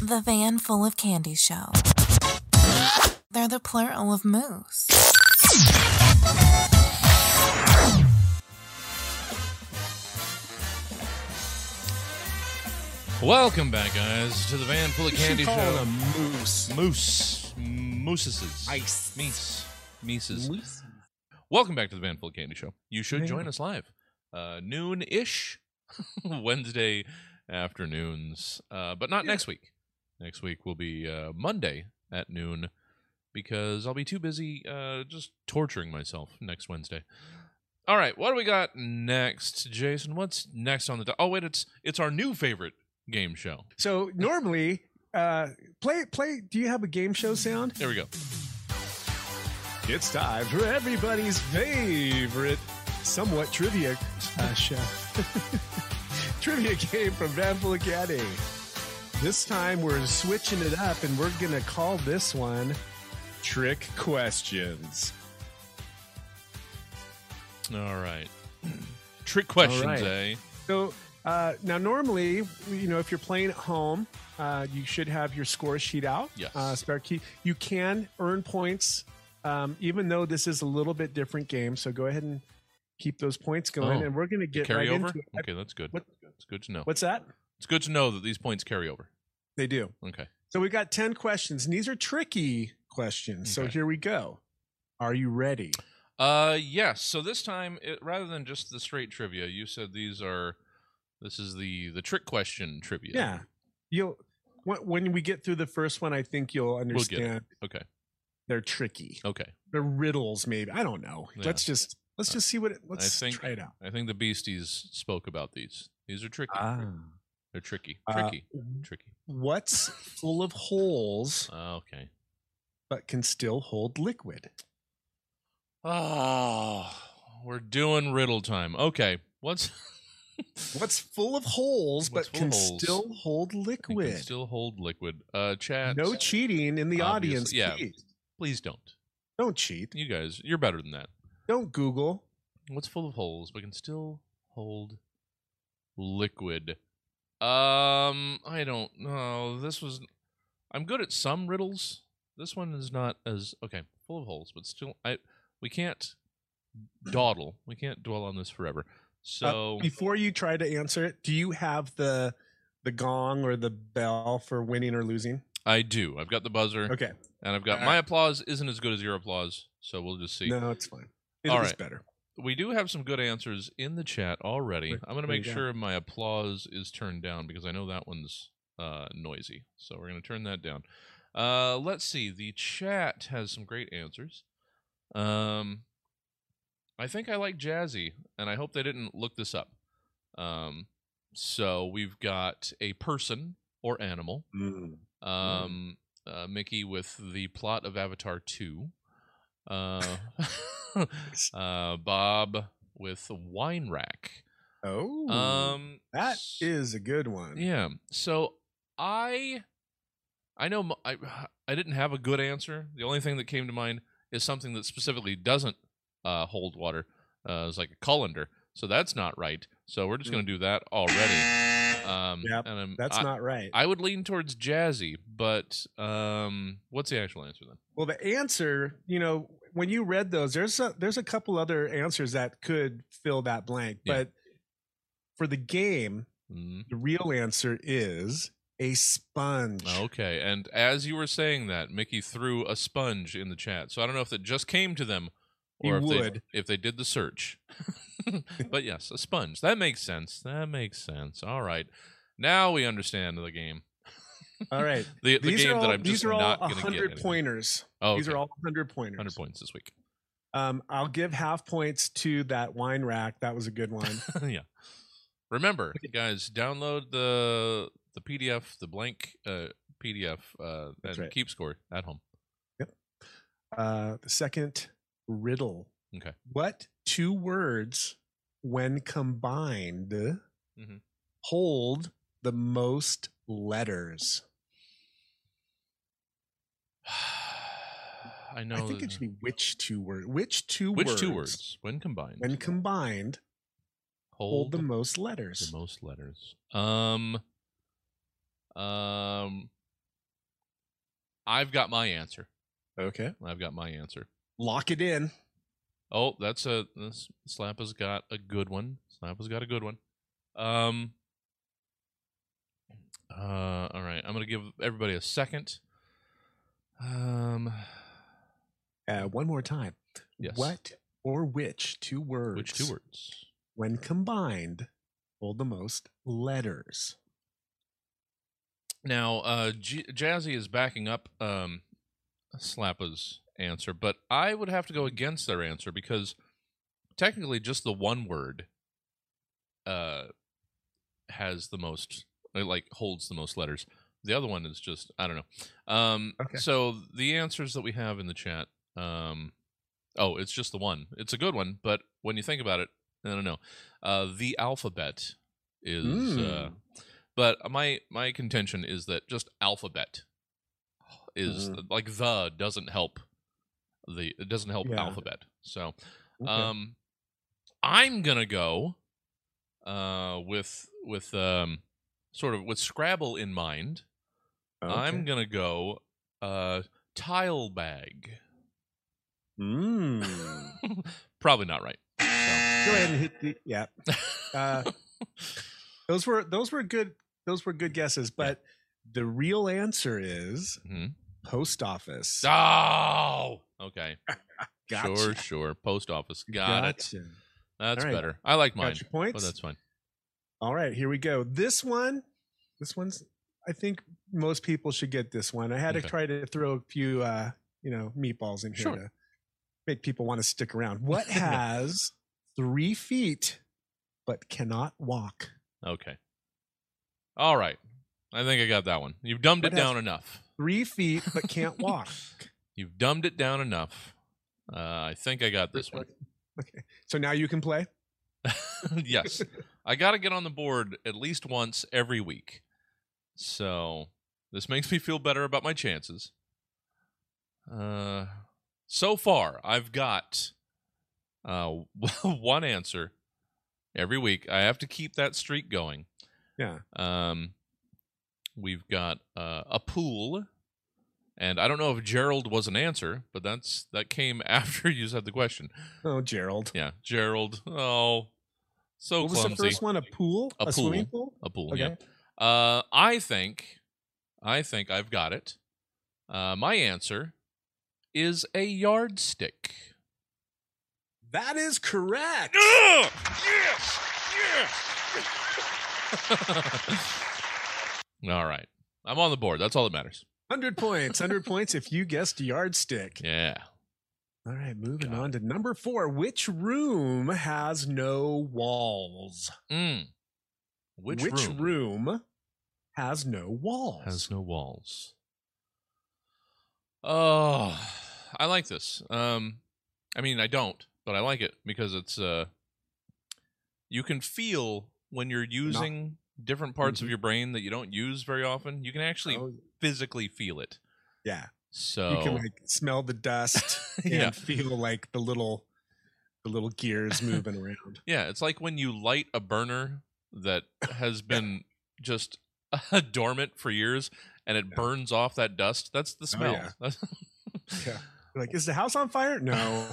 The Van Full of Candy Show. They're the plural of moose. Welcome back, guys, to the Van Full of You should Candy call Show. it a moose. Moose. Mooses. Ice. Meese. Mises. Moose. Welcome back to the Van Full of Candy Show. You should Yeah. join us live. Uh, noon ish, <laughs> Wednesday afternoons, uh, but not Yeah. next week. Next week will be uh, Monday at noon because I'll be too busy uh, just torturing myself next Wednesday. All right, what do we got next, Jason? What's next on the? Do- oh wait, it's it's our new favorite game show. So normally, uh, play play. Do you have a game show sound? There we go. It's time for everybody's favorite, somewhat trivia uh, show. <laughs> trivia game from Van Academy. This time we're switching it up and we're going to call this one Trick Questions. All right, trick questions, right. eh? So uh, now, normally, you know, if you're playing at home, uh, you should have your score sheet out. Yes. Uh, spare key. You can earn points, um, even though this is a little bit different game. So go ahead and keep those points going, Oh, and we're going to get carry right over. Okay, that's good. What- It's good to know. What's that? It's good to know that these points carry over. They do. Okay. So we got ten questions, and these are tricky questions. So here we go. Are you ready? Uh, yes. So this time, it, rather than just the straight trivia, you said these are. This is the the trick question trivia. Yeah. You'll when, when we get through the first one, I think you'll understand Okay. they're tricky. Okay. They're riddles, maybe. I don't know. Yeah. Let's just let's just see what it. Let's think- try it out. I think the beasties spoke about these. These are tricky. Ah. They're tricky. Uh, Tricky. tricky. What's full of holes Uh, okay. but can still hold liquid? Oh, we're doing riddle time. Okay. What's <laughs> What's full of holes What's but can holes? still hold liquid? can still hold liquid. Uh, chat. no cheating in the audience. Yeah. Please. Please don't. Don't cheat. You guys, you're better than that. Don't Google. What's full of holes but can still hold liquid? Um, I don't know. This was. I'm good at some riddles. This one is not as okay. Full of holes, but still, I we can't dawdle. We can't dwell on this forever. Uh, So before you try to answer it, do you have the the gong or the bell for winning or losing? I do. I've got the buzzer, Okay. and I've got All my right. applause isn't as good as your applause. So we'll just see. No, it's fine. It All better. We do have some good answers in the chat already. What- I'm going to make you got? sure my applause is turned down because I know that one's uh, noisy. So we're going to turn that down. Uh, let's see. The chat has some great answers. Um, I think I like Jazzy, and I hope they didn't look this up. Um, so we've got a person or animal. Um, uh, Mickey with the plot of Avatar 2. Uh, <laughs> uh, Bob with Wine Rack. Oh, Um, that is a good one. yeah. So I, I know I, <sighs> I didn't have a good answer. The only thing that came to mind is something that specifically doesn't uh, hold water. Uh, it's like a colander. So that's not right. So we're just going to do that already. Um. Yep, That's I, not right. I would lean towards jazzy, but um, what's the actual answer then? well, the answer, you know, when you read those, there's a there's a couple other answers that could fill that blank, Yeah. but for the game, Mm, the real answer is a sponge. okay, and as you were saying that, Mickey threw a sponge in the chat. So I don't know if it just came to them He or if would. they if they did the search. <laughs> but yes, a sponge. That makes sense. That makes sense. All right, now we understand the game. All right. <laughs> The, the these game all, that I'm these just are not going to get. 100 pointers. Oh, These are all 100 pointers. 100 points this week. Um, I'll give half points to that wine rack. That was a good one. <laughs> yeah. Remember, guys, download the the PDF, the blank uh, PDF, uh, and right. keep score at home. Yep. Uh, the second riddle. Okay. What two words, when combined, Mhm. hold the most letters? <sighs> I know. I think it should be which two words. Which two which words? two words, when combined, When combined, hold the most letters. the most letters. Um. Um. I've got my answer. Okay. I've got my answer. Lock it in. Oh, that's a this Slap has got a good one. Slap has got a good one. Um. Uh. All right. I'm gonna give everybody a second. Um. Uh, one more time. Yes. What or which two words? Which two words? When combined, hold the most letters. Now, uh, G- Jazzy is backing up um, Slappa's answer, but I would have to go against their answer because technically, just the one word uh, has the most, uh, like, holds the most letters. The other one is just, I don't know. Um, Okay. So the answers that we have in the chat, um, oh, it's just the one. It's a good one, but when you think about it, I don't know. Uh, the alphabet is. Uh, Mm. but my my contention is that just alphabet is Mhm. like the doesn't help the it doesn't help Yeah. alphabet. So Okay. um I'm gonna go uh with with um sort of with Scrabble in mind. I'm gonna go uh tile bag. Mm. <laughs> Probably not right. Go ahead and hit the yeah. Uh, <laughs> those were those were good those were good guesses, but the real answer is Mhm. post office. Oh, okay. <laughs> Gotcha. Sure, sure. Post office. Got it. That's right. better. I like mine. Got your points. But that's fine. All right, here we go. This one, this one's. I think most people should get this one. I had Okay. to try to throw a few, uh, you know, meatballs in here Sure. to make people want to stick around. <laughs> What has three feet but cannot walk? Okay. All right. I think I got that one. You've dumbed What it down enough. Three feet but can't <laughs> walk. You've dumbed it down enough. Uh, I think I got this one. <laughs> Okay, so now you can play. <laughs> yes. I got to get on the board at least once every week. So this makes me feel better about my chances. Uh, so far, I've got uh, <laughs> one answer every week. I have to keep that streak going. Yeah. Um, we've got uh, a pool, and I don't know if Gerald was an answer, but that's that came <laughs> after you said the question. Oh, Gerald. Yeah, Gerald. Oh, so what was the first one? A pool? A swimming pool. pool? A pool. Okay. Yeah. Uh, I think, I think I've got it. Uh, my answer is a yardstick. That is correct. Ugh! Yes! <laughs> Yes! all right. I'm on the board. That's all that matters. 100 points. 100 points if you guessed yardstick. Yeah. All right, moving God. on to number four. Which room has no walls? Mm. Which, room, room has no walls? has no walls? Oh, I like this. Um, I mean, I don't, but I like it because it's uh, you can feel when you're using different parts of Mhm. your brain that you don't use very often. You can actually Oh, physically feel it. yeah. So You can like smell the dust <laughs> and yeah, feel like the little the little gears moving around. <laughs> yeah, it's like when you light a burner that has been just <laughs> dormant for years and it Yeah. burns off that dust. That's the smell. yeah. Yeah. Like, is the house on fire? No.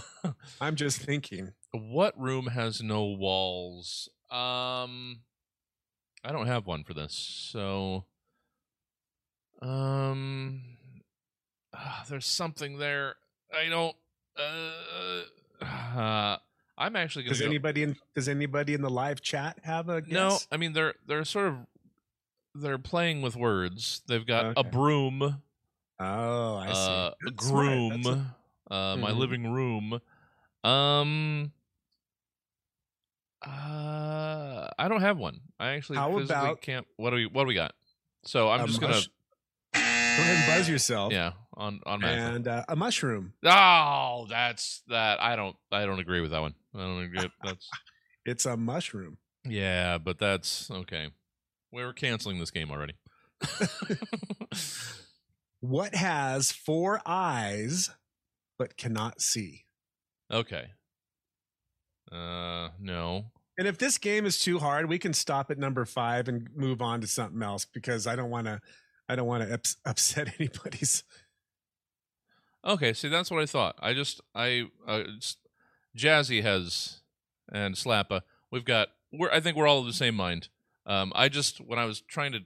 I'm just thinking. what room has no walls? Um, I don't have one for this, so um, ah, there's something there. I don't. Uh, uh, I'm actually gonna Does go. anybody in does anybody in the live chat have a guess? No, I mean they're they're sort of they're playing with words. They've got a broom, Oh, I see. uh, a groom, a- uh, my Mhm. living room. Um, uh, I don't have one. I actually How physically about- can't. What do we What do we got? So I'm just mush- Go ahead and buzz yourself. yeah on on math. And uh, a mushroom. Oh, that's that. I don't. I don't agree with that one. I don't agree. <laughs> That's It's a mushroom. yeah, but that's okay. We're canceling this game already. <laughs> What has four eyes but cannot see? okay. Uh, no. And if this game is too hard, we can stop at number five and move on to something else because I don't want to. I don't want to ups- <laughs> upset anybody's. Okay, see that's what I thought. I just I uh, Jazzy has and Slappa. We've got we're I think we're all of the same mind. Um I just when I was trying to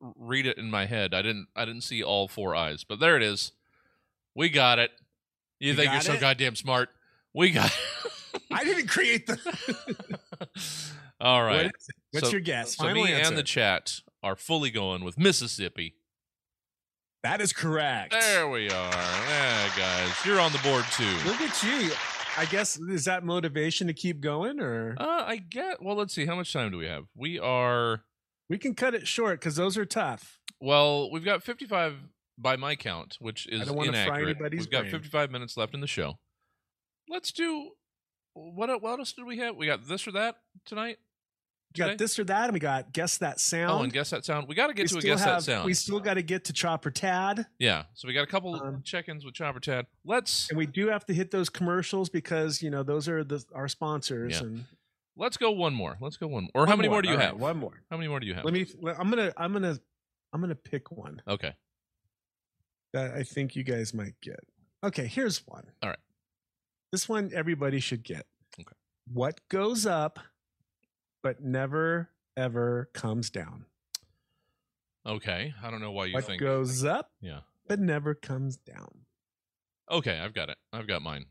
read it in my head, I didn't I didn't see all four eyes. But there it is. We got it. You, You think you're got so goddamn smart. We got I didn't create the. <laughs> all right. What it? What's So- your guess? So Final me answer. and the chat are fully going with Mississippi. that is correct. There we are. Yeah, guys. You're on the board too. Look at you. I guess is that motivation to keep going, or Uh, I get. Well, let's see. How much time do we have? We are. we can cut it short because those are tough. Well, we've got 55 by my count, which is don't wanna fry inaccurate. anybody's We've got brain. 55 minutes left in the show. Let's do. What? What else did we have? We got this or that tonight. We got this or that, and we got guess that sound. Oh, and guess that sound. We got to get we to a guess that sound. We still got to get to Chopper Tad, yeah. So we got a couple Um, check-ins with Chopper Tad. Let's and we do have to hit those commercials because you know those are the our sponsors. Yeah. And let's go one more. Let's go one. More. Or how many more, do you All right, have? One more. How many more do you have? Let me. I'm gonna. I'm gonna. I'm gonna pick one Okay. that I think you guys might get. Okay, here's one. All right. This one everybody should get. Okay. What goes up, but never ever comes down? Okay. I don't know why you what think. goes up, Yeah. but never comes down? Okay, I've got it. I've got mine.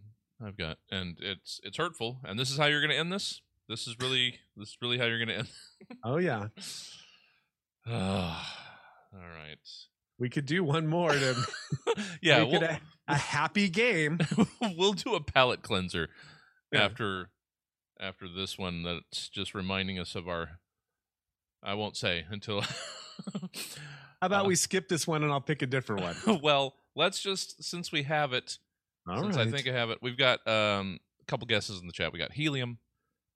I've got, and it's it's hurtful. And this is how you're going to end this. This is really this is really how you're going to end. <laughs> Oh yeah, Ah, <sighs> all right. we could do one more to <laughs> yeah, make we'll, a, a happy game. <laughs> we'll do a palate cleanser Yeah. after after this one. That's just reminding us of our. I won't say until. <laughs> How about Uh, we skip this one and I'll pick a different one? <laughs> well, let's just since we have it. All since I think I have it, we've got um, a couple guesses in the chat. We got helium,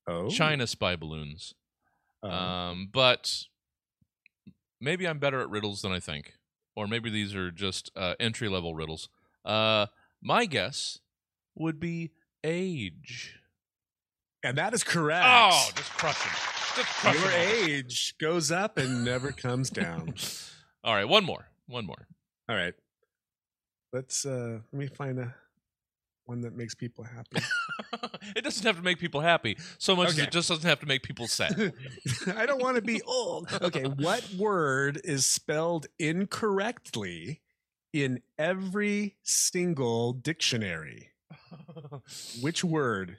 oh, China spy balloons. uh, Um, but maybe I'm better at riddles than I think, or maybe these are just uh, entry level riddles. Uh, my guess would be age. And that is correct. Oh, just crushing, just crushing. Your age goes up and never comes down. <laughs> All right, one more, one more. All right. Let's uh let me find a one that makes people happy. <laughs> it doesn't have to make people happy so much as it just doesn't have to make people sad. <laughs> I don't want to be old. Okay, what word is spelled incorrectly in every single dictionary? Which word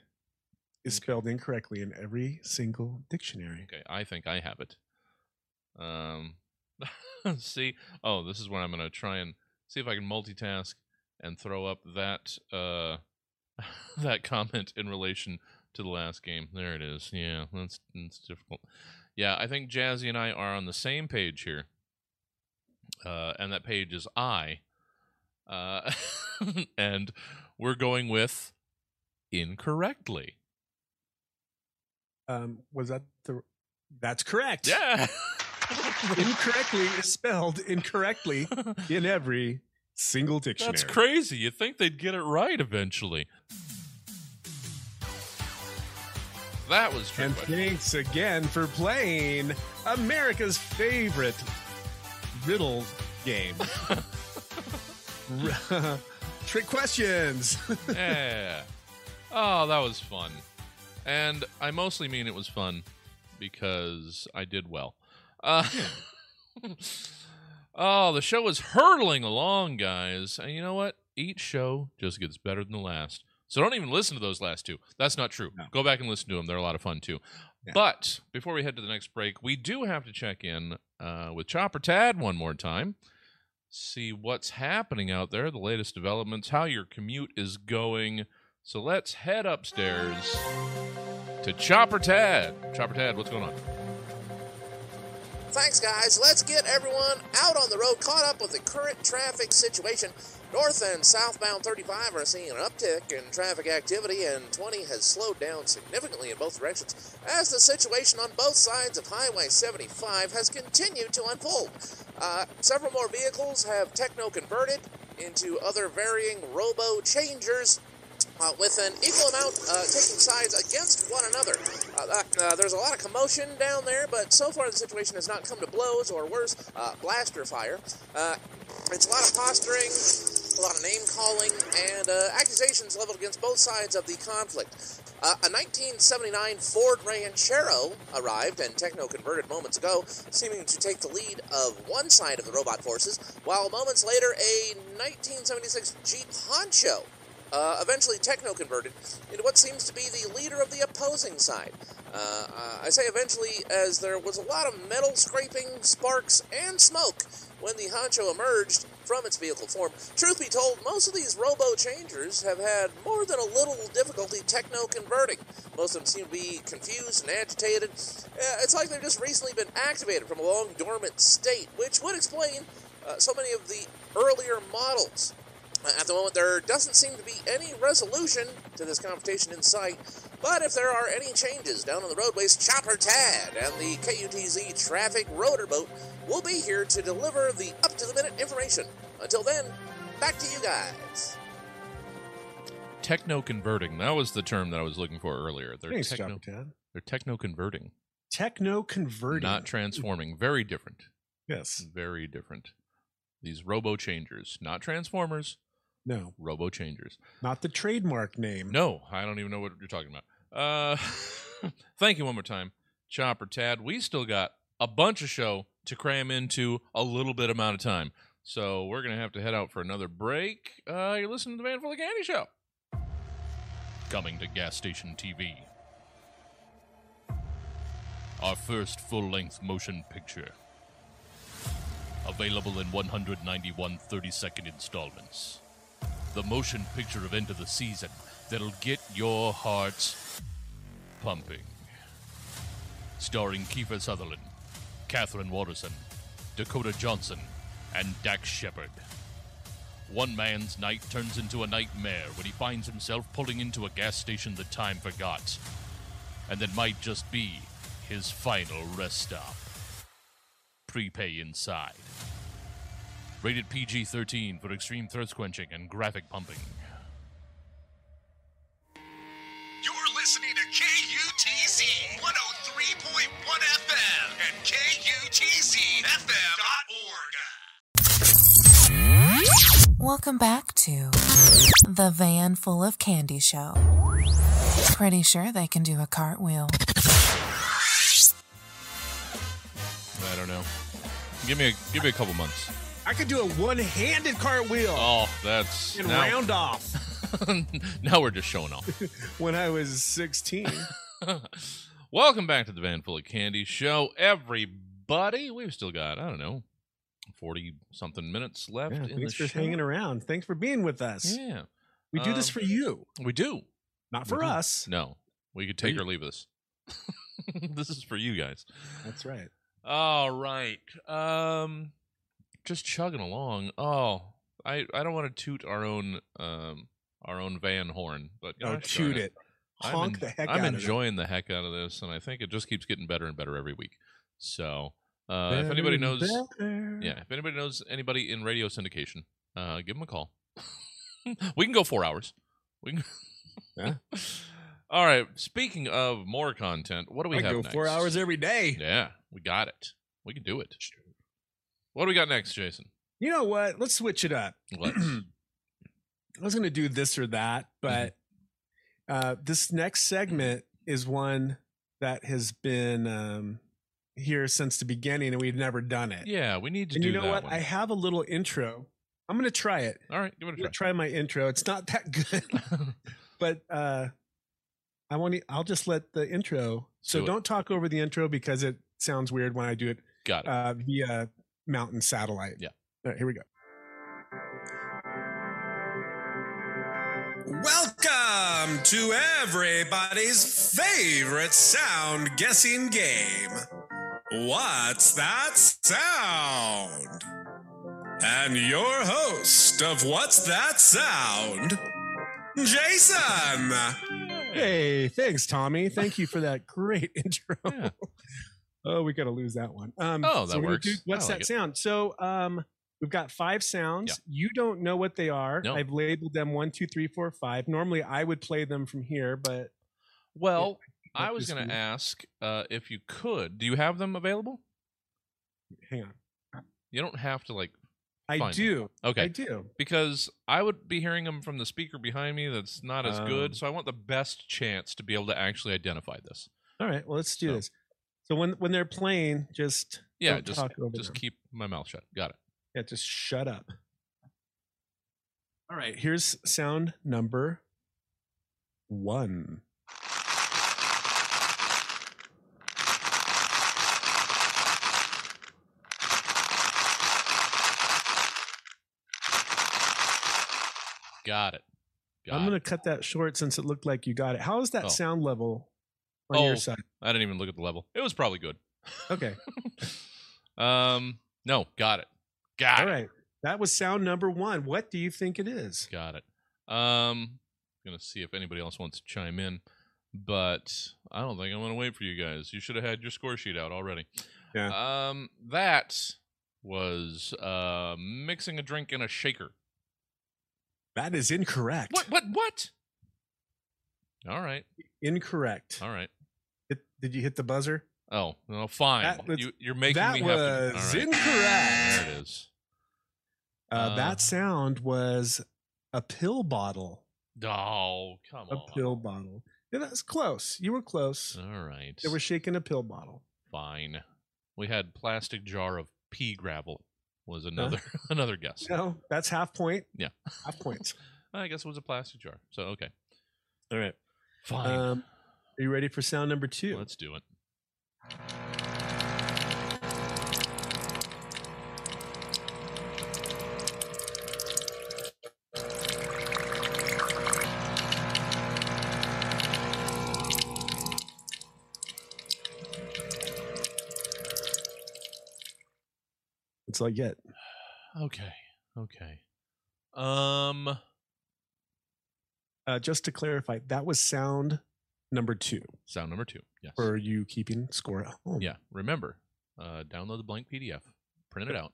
is spelled incorrectly in every single dictionary? Okay, I think I have it. Um, <laughs> see, oh, this is where I'm gonna try and see if I can multitask and throw up that uh <laughs> that comment in relation to the last game. There it is. Yeah, that's that's difficult. Yeah, I think Jazzy and I are on the same page here. Uh, and that page is I. Uh, <laughs> and we're going with incorrectly. Um, was that the? That's correct. Yeah. <laughs> incorrectly is spelled incorrectly in every single dictionary. That's crazy. You'd think they'd get it right eventually. That was true. And thanks again for playing America's favorite riddle game. <laughs> <laughs> Trick questions. yeah. Oh, that was fun. And I mostly mean it was fun because I did well. Uh, <laughs> oh, the show is hurtling along, guys. And you know what? Each show just gets better than the last. So don't even listen to those last two. That's not true. No. Go back and listen to them. They're a lot of fun too. Yeah. But before we head to the next break, we do have to check in uh, with Chopper Tad one more time. See what's happening out there, the latest developments, how your commute is going. So let's head upstairs to Chopper Tad. Chopper Tad, what's going on? Thanks, guys. Let's get everyone out on the road, caught up with the current traffic situation. North and southbound 35 are seeing an uptick in traffic activity, and 20 has slowed down significantly in both directions as the situation on both sides of Highway 75 has continued to unfold. Uh, several more vehicles have techno converted into other varying robo changers uh, with an equal amount uh, taking sides against one another. Uh, uh, there's a lot of commotion down there, but so far the situation has not come to blows or worse, uh, blaster fire. Uh, it's a lot of posturing, a lot of name calling, and accusations leveled against both sides of the conflict. A 1979 Ford Ranchero arrived and techno converted moments ago, seeming to take the lead of one side of the robot forces, while moments later a 1976 Jeep Honcho uh, eventually techno converted into what seems to be the leader of the opposing side. Uh, uh, I say eventually, as there was a lot of metal scraping, sparks, and smoke when the honcho emerged from its vehicle form. Truth be told, most of these robo changers have had more than a little difficulty techno converting. Most of them seem to be confused and agitated. Uh, it's like they've just recently been activated from a long dormant state, which would explain uh, so many of the earlier models. At the moment, there doesn't seem to be any resolution to this confrontation in sight, but if there are any changes down on the roadways, Chopper Tad and the KUTZ traffic rotor boat will be here to deliver the up to the minute information. Until then, back to you guys. Techno converting. That was the term that I was looking for earlier. They're Thanks, techno. Chopper Tad. They're techno converting, Techno converting. not transforming. Very different. yes. Very different. These robo changers, not transformers, No. robo changers. Not the trademark name. No, I don't even know what you're talking about. Uh, <laughs> thank you one more time, Chopper Tad. We still got a bunch of show to cram into a little bit amount of time, so we're gonna have to head out for another break. Uh, you're listening to the Full of Candy Show. Coming to gas station TV. Our first full-length motion picture. Available in 191 30-second installments the motion picture event of the season that'll get your hearts pumping. Starring Kiefer Sutherland, Katherine Waterston, Dakota Johnson, and Dax Shepard. One man's night turns into a nightmare when he finds himself pulling into a gas station that time forgot, and that might just be his final rest stop. Prepay inside. Rated PG 13 for extreme thirst quenching and graphic pumping. You're listening to KUTZ 103.1 FM and KUTZFM.org. Welcome back to the Van Full of Candy Show. Pretty sure they can do a cartwheel. I don't know. Give me a give me a couple months. I could do a one-handed cartwheel Oh, that's and now, round off. <laughs> now we're just showing off. <laughs> when I was 16. <laughs> Welcome back to the Van Full of Candy show, everybody. We've still got, I don't know, 40 something minutes left Yeah, thanks for show. hanging around. Thanks for being with us. Yeah. We do this Um, for you, We do. not we for do. us. No. We could take or leave this. this is for you guys. That's right. All right. Um just chugging along. Oh, I I don't want to toot our own um our own van horn, but Oh, gosh toot it. I'm Honk en- the heck I'm enjoying the heck out of this, and I think it just keeps getting better and better every week. So, uh, if anybody knows, yeah, if anybody knows anybody in radio syndication, uh, give them a call. <laughs> we can go four hours. We can. Yeah. <laughs> All right. Speaking of more content, what do we I have go next? four hours every day. Yeah, we got it. We can do it. What do we got next, Jason? You know what? Let's switch it up. <clears throat> Let's. I was going to do this or that, but uh, this next segment is one that has been um, here since the beginning, and we've never done it. yeah, we need to and do you know what? one. I have a little intro. I'm going to try it. All right, give it a to try my intro. It's not that good, <laughs> but uh, I want to. I'll just let the intro. So do don't talk over the intro because it sounds weird when I do it got it. uh, via mountain satellite. Yeah. All right, here we go. Welcome to everybody's favorite sound guessing game. What's that sound? And your host of What's That Sound, Jason. Hey, thanks, Tommy. Thank you for that great <laughs> intro. Yeah. Oh, we got to lose that one. Um, Oh, so that we're works. do what's like that it. sound? So, um, we've got five sounds. You don't know what they are. No. I've labeled them one, two, three, four, five. Normally, I would play them from here, but Well, Yeah, I was going to ask uh, if you could. Do you have them available? hang on. You don't have to like. I do. Okay. I do. because I would be hearing them from the speaker behind me. That's not as good. Um. So I want the best chance to be able to actually identify this. All right. Well, let's do So- this. So when when they're playing, just Yeah, just talk over just them. keep my mouth shut. Got it. Yeah, just shut up. All right, here's sound number one. Got it. Got I'm going to cut that short since it looked like you got it. How is that Oh. sound level on Oh. your side? I didn't even look at the level. It was probably good. Okay. <laughs> Um, no, got it. Got All it. right. That was sound number one. What do you think it is? Got it. Um, gonna see if anybody else wants to chime in, but I don't think I'm gonna wait for you guys. You should have had your score sheet out already. Yeah. Um, that was uh mixing a drink in a shaker. That is incorrect. What? What? What? All right. Incorrect. All right. Did you hit the buzzer? Oh, no, fine. That you, you're making that me have to. was incorrect. There it is. Uh, Uh, that sound was a pill bottle. Oh, come A on. A pill bottle. Yeah, that's close. You were close. All right. They were shaking a pill bottle. fine. We had plastic jar of pea gravel was another <laughs> another guess. No, that's half point. Yeah. half points. <laughs> I guess it was a plastic jar. So okay. All right. Fine. Um, are you ready for sound number two? Let's do it. That's all I get. Okay. Okay. Um Uh, just to clarify, that was sound number two sound number 2. Yes. for you keeping score at home. Yeah, remember, uh download the blank PDF, print it out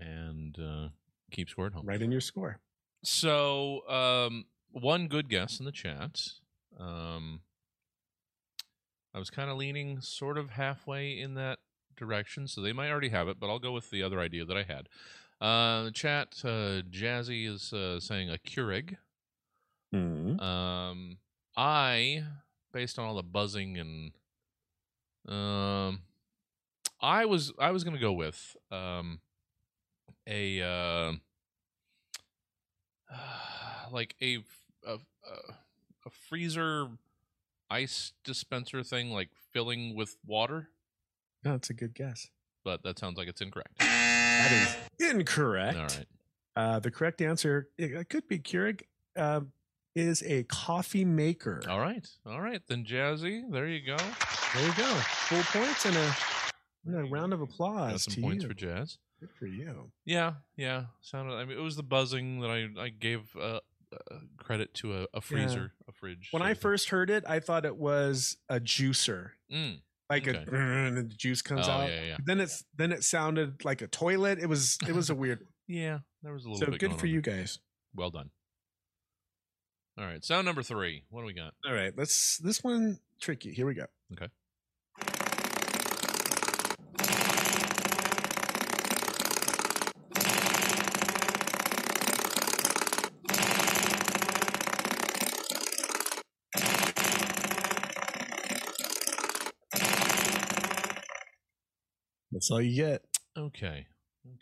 and uh keep score at home. Write in your score. So, um, one good guess in the chat. Um, I was kind of leaning sort of halfway in that direction, so they might already have it, but I'll go with the other idea that I had. Uh, the chat, uh, Jazzy is uh, saying a Keurig. Mhm. Um, I, based on all the buzzing and, um, I was I was gonna go with um, a uh, <sighs> like a a, a a freezer ice dispenser thing, like filling with water. No, it's a good guess. But that sounds like it's incorrect. That is incorrect. All right. Uh, the correct answer, it, it could be Keurig, uh, is a coffee maker. All right. All right. Then Jazzy, there you go. There you go. Full points and a, and a round of applause Got some points you. for Jazz. Good for you. Yeah, yeah. Sounded. I mean, it was the buzzing that I I gave uh, uh, credit to a, a freezer, a fridge. When I first heard it, I thought it was a juicer, Mm. like Okay. a <laughs> and the juice comes Oh, out. yeah, yeah. Then it's then it sounded like a toilet. It was it was a weird. <laughs> Yeah, there was a little so bit. good for you guys. Well done. All right, sound number three. What do we got? All right, let's this one tricky. Here we go. Okay. That's all you get. Okay.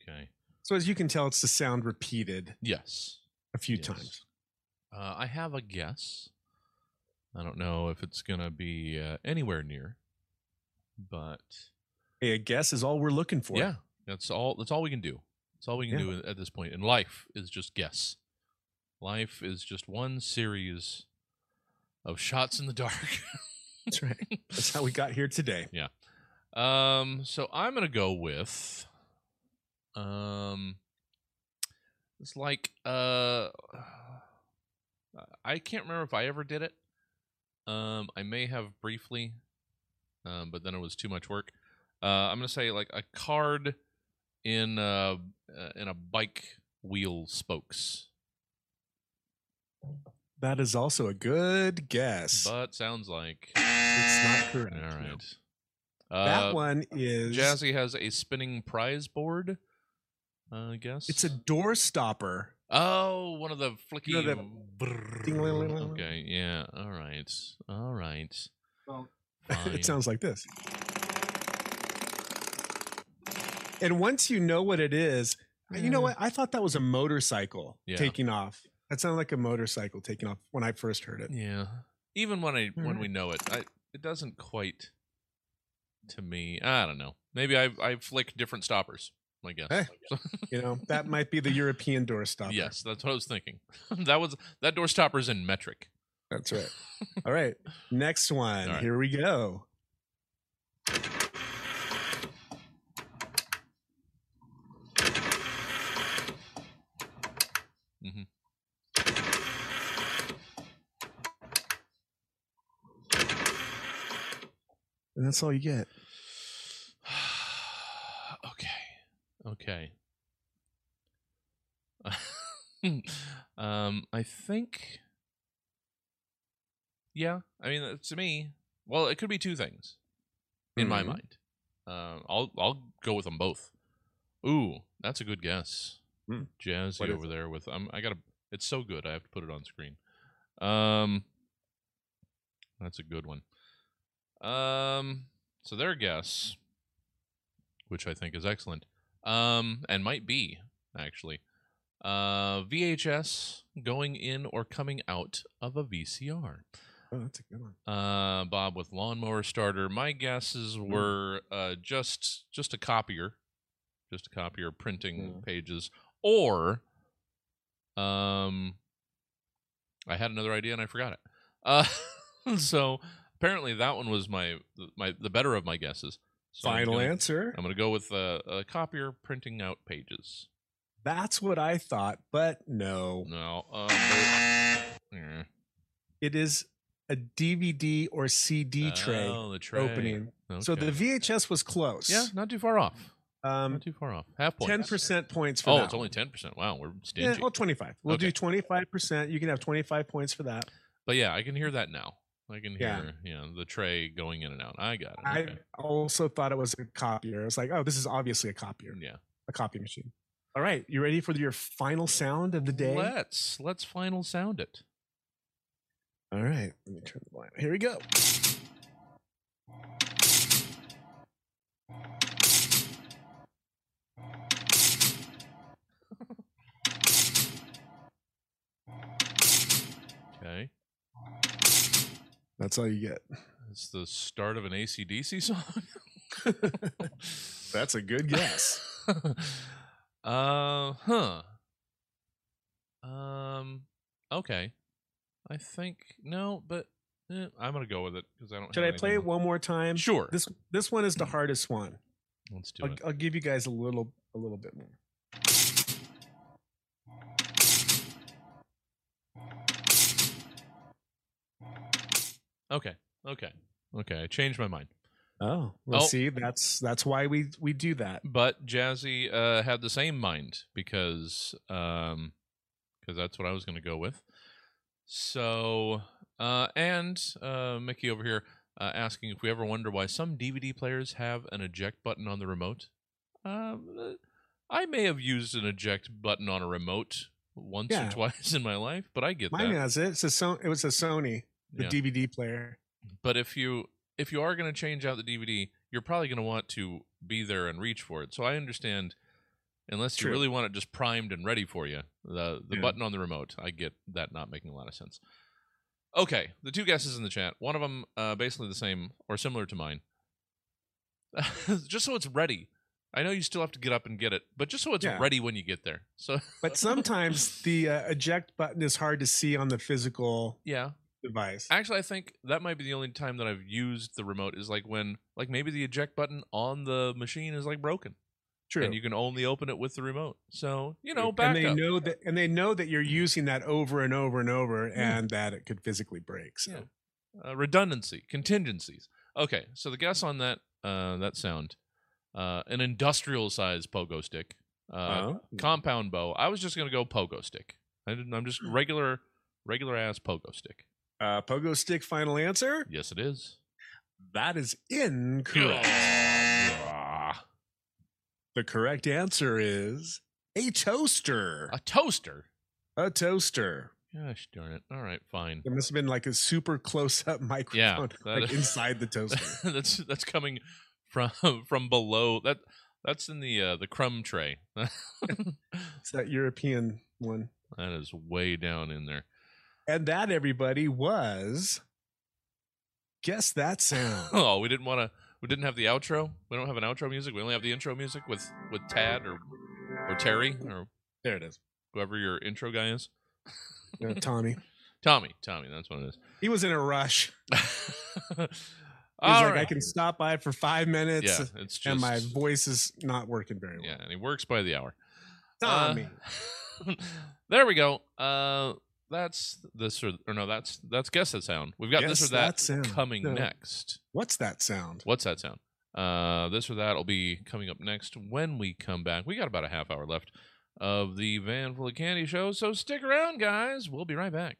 Okay. So as you can tell, it's the sound repeated Yes. a few Yes. times. Uh, I have a guess. I don't know if it's gonna be uh, anywhere near, but Hey, a guess is all we're looking for. yeah, that's all. That's all we can do. That's all we can Yeah. do at this point. And life is just guess. Life is just one series of shots in the dark. <laughs> that's right. That's how we got here today. Yeah. Um, so I'm gonna go with, um, it's like uh, I can't remember if I ever did it. Um, I may have briefly, um, but then it was too much work. Uh, I'm gonna say like a card in uh uh, in a bike wheel spokes, That is also a good guess. but sounds like it's not correct. all no. right. Uh, That one is Jazzy has a spinning prize board. Uh, I guess It's a door stopper. Oh one of the flicky. You know that- okay, yeah, all right, all right. Well, it sounds like this. And once you know what it is, you know mm. what? I thought that was a motorcycle Yeah. taking off. That sounded like a motorcycle taking off when I first heard it. Yeah, even when I when mm-hmm. we know it, I it doesn't quite. To me, I don't know. Maybe I I flick different stoppers. I guess. Hey. You know, that might be the European door stopper. Yes, that's what I was thinking. <laughs> that was that door stopper's in metric. That's right. <laughs> All right. Next one. Right. Here we go. Mhm. And that's all you get. Okay. <laughs> Um, I think. Yeah, I mean, uh, to me, well, it could be two things, in my Mhm. mind. Uh, I'll I'll go with them both. Ooh, that's a good guess. Hmm. Jazzy What over there with um, I gotta. It's so good. I have to put it on screen. Um, that's a good one. Um, so their guess, which I think is excellent, um, and might be actually, uh, VHS going in or coming out of a VCR. Oh, that's a good one. Uh, Bob with lawnmower starter. My guesses Hmm. were uh, just just a copier, just a copier printing Hmm. pages, or um, I had another idea and I forgot it. Uh, <laughs> so apparently that one was my my the better of my guesses. So I'm Final gonna- answer. I'm gonna go with uh, a copier printing out pages. That's what I thought, but no. No, um, but- eh. It is a DVD or CD tray Oh, the tray. opening. So the VHS was close. yeah, not too far off. Um, Not too far off. Half point. ten percent points for Oh, that. it's only ten percent. Wow, we're Yeah, well, twenty-five. We'll Okay. do twenty-five percent. You can have twenty-five points for that. But yeah, I can hear that now. I can Yeah. hear, yeah, the tray going in and out. I got it. I also thought it was a copier. It's like, oh, this is obviously a copier, yeah. a copy machine. All right, you ready for your final sound of the day? Let's let's final sound it. All right, let me turn the volume. Here we go. That's all you get. It's the start of an ACDC song. <laughs> That's a good guess. <laughs> uh huh. Um. Okay. I think no, but eh, I'm gonna go with it because I don't. Should I play it one more time? Sure. This this one is the hardest one. Let's do I'll, it. I'll give you guys a little a little bit more. Okay. Okay. Okay. I changed my mind. Oh, well, Oh. see, that's that's why we we do that. But Jazzy uh, had the same mind because um, because that's what I was going to go with. So uh, and uh, Mickey over here uh, asking if we ever wonder why some DVD players have an eject button on the remote. Um, uh, I may have used an eject button on a remote once Yeah. or twice <laughs> in my life, but I get Mine that. has it. It's a so- it was a Sony, the Yeah. DVD player. But if you if you are going to change out the DVD, you're probably going to want to be there and reach for it. So I understand, unless you really want it just primed and ready for you, the the Yeah. button on the remote. I get that not making a lot of sense. Okay, the two guesses in the chat. One of them uh, basically the same or similar to mine. <laughs> just so it's ready. I know you still have to get up and get it, but just so it's Yeah. ready when you get there. So But sometimes <laughs> the uh, eject button is hard to see on the physical yeah, device. Actually, I think that might be the only time that I've used the remote is like when, like maybe the eject button on the machine is like broken, True. and you can only open it with the remote. So you know, and they up. know that and they know that you're using that over and over and over and that it could physically break. So Yeah. uh, redundancy, contingencies. Okay, so the guess on that uh, that sound, uh, an industrial size pogo stick, uh, Oh. compound bow. I was just gonna go pogo stick. I didn't, I'm just regular, regular ass pogo stick. Uh, pogo stick final answer? Yes, it is. That is incorrect. Ah, The correct answer is a toaster. a toaster. A toaster. Gosh darn it! All right, fine. There must have been like a super close up <laughs> microphone that- like inside the <laughs> toaster. that's that's coming from <laughs> from below. That that's in the uh, the crumb tray. that It's that European one. That is way down in there. And that everybody was guess that sound. <laughs> Oh, we didn't want to. We didn't have the outro. We don't have an outro music. We only have the intro music with with Tad or or Terry or there it is. whoever your intro guy is. Uh, Tommy. <laughs> Tommy. Tommy. That's what it He was in a rush. <laughs> is. He's All like, I can stop by for five minutes Yeah, it's just and my voice is not working very well. yeah, and he works by the hour. Tommy. Uh, there we go. Uh, that's this or, or no, that's that's guess that sound. We've got this or that, that sound. coming No. next. What's that sound? What's that sound? Uh, this or that will be coming up next when we come back. We got about a half hour left of the Van Full of Candy show, so stick around, guys. We'll be right back.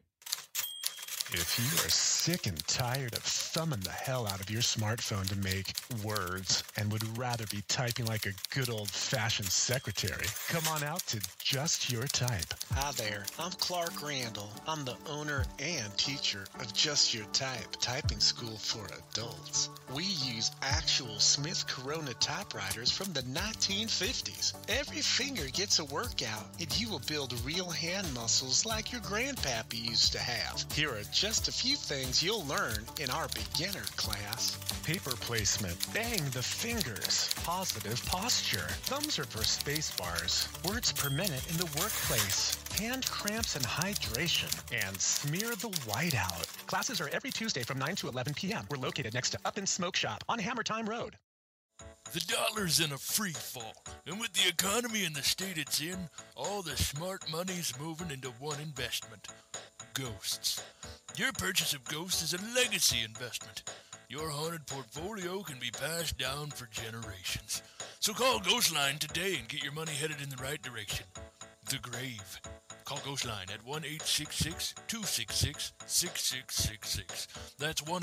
If you are sick and tired of thumbing the hell out of your smartphone to make words and would rather be typing like a good old fashioned secretary, come on out to Just Your Type. Hi there, I'm Clark Randall. I'm the owner and teacher of Just Your Type, typing school for adults. We use actual Smith Corona typewriters from the 1950s. Every finger gets a workout, and you will build real hand muscles like your grandpappy used to have. Here are just a few things you'll learn in our beginner class. Paper placement, bang the fingers, positive posture, thumbs are for space bars, words per minute in the workplace, hand cramps and hydration, and smear the whiteout. Classes are every Tuesday from 9 to 11 p.m. We're located next to Up and Smoke Shop on Hammer Time Road. The dollar's in a free fall, and with the economy in the state it's in, all the smart money's moving into one investment ghosts. Your purchase of ghosts is a legacy investment. Your haunted portfolio can be passed down for generations. So call Ghostline today and get your money headed in the right direction. The grave. Call Ghostline at 1 266 6666. That's 1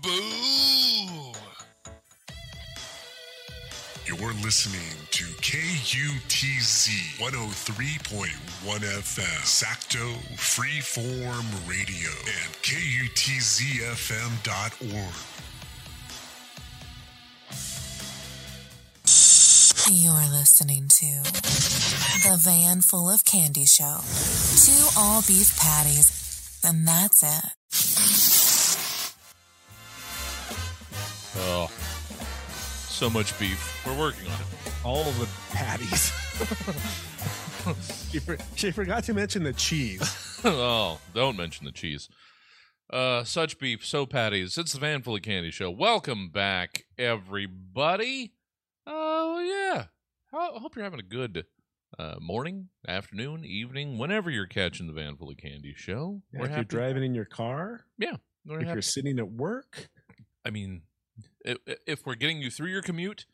Boo! You're listening to KUTZ 103.1 FM, Sacto Freeform Radio, and KUTZFM.org. You're listening to The Van Full of Candy Show. Two all beef patties, and that's it. Oh, so much beef. We're working on it. All the patties. <laughs> she, for, she forgot to mention the cheese. <laughs> oh, don't mention the cheese. Uh, such beef, so patties. It's the Van Full of Candy Show. Welcome back, everybody. Oh yeah, I hope you're having a good uh, morning, afternoon, evening, whenever you're catching the Van Full of Candy Show. We're if you're happy- driving in your car, Yeah, we're if happy- you're sitting at work, I mean, if, we're getting you through your commute,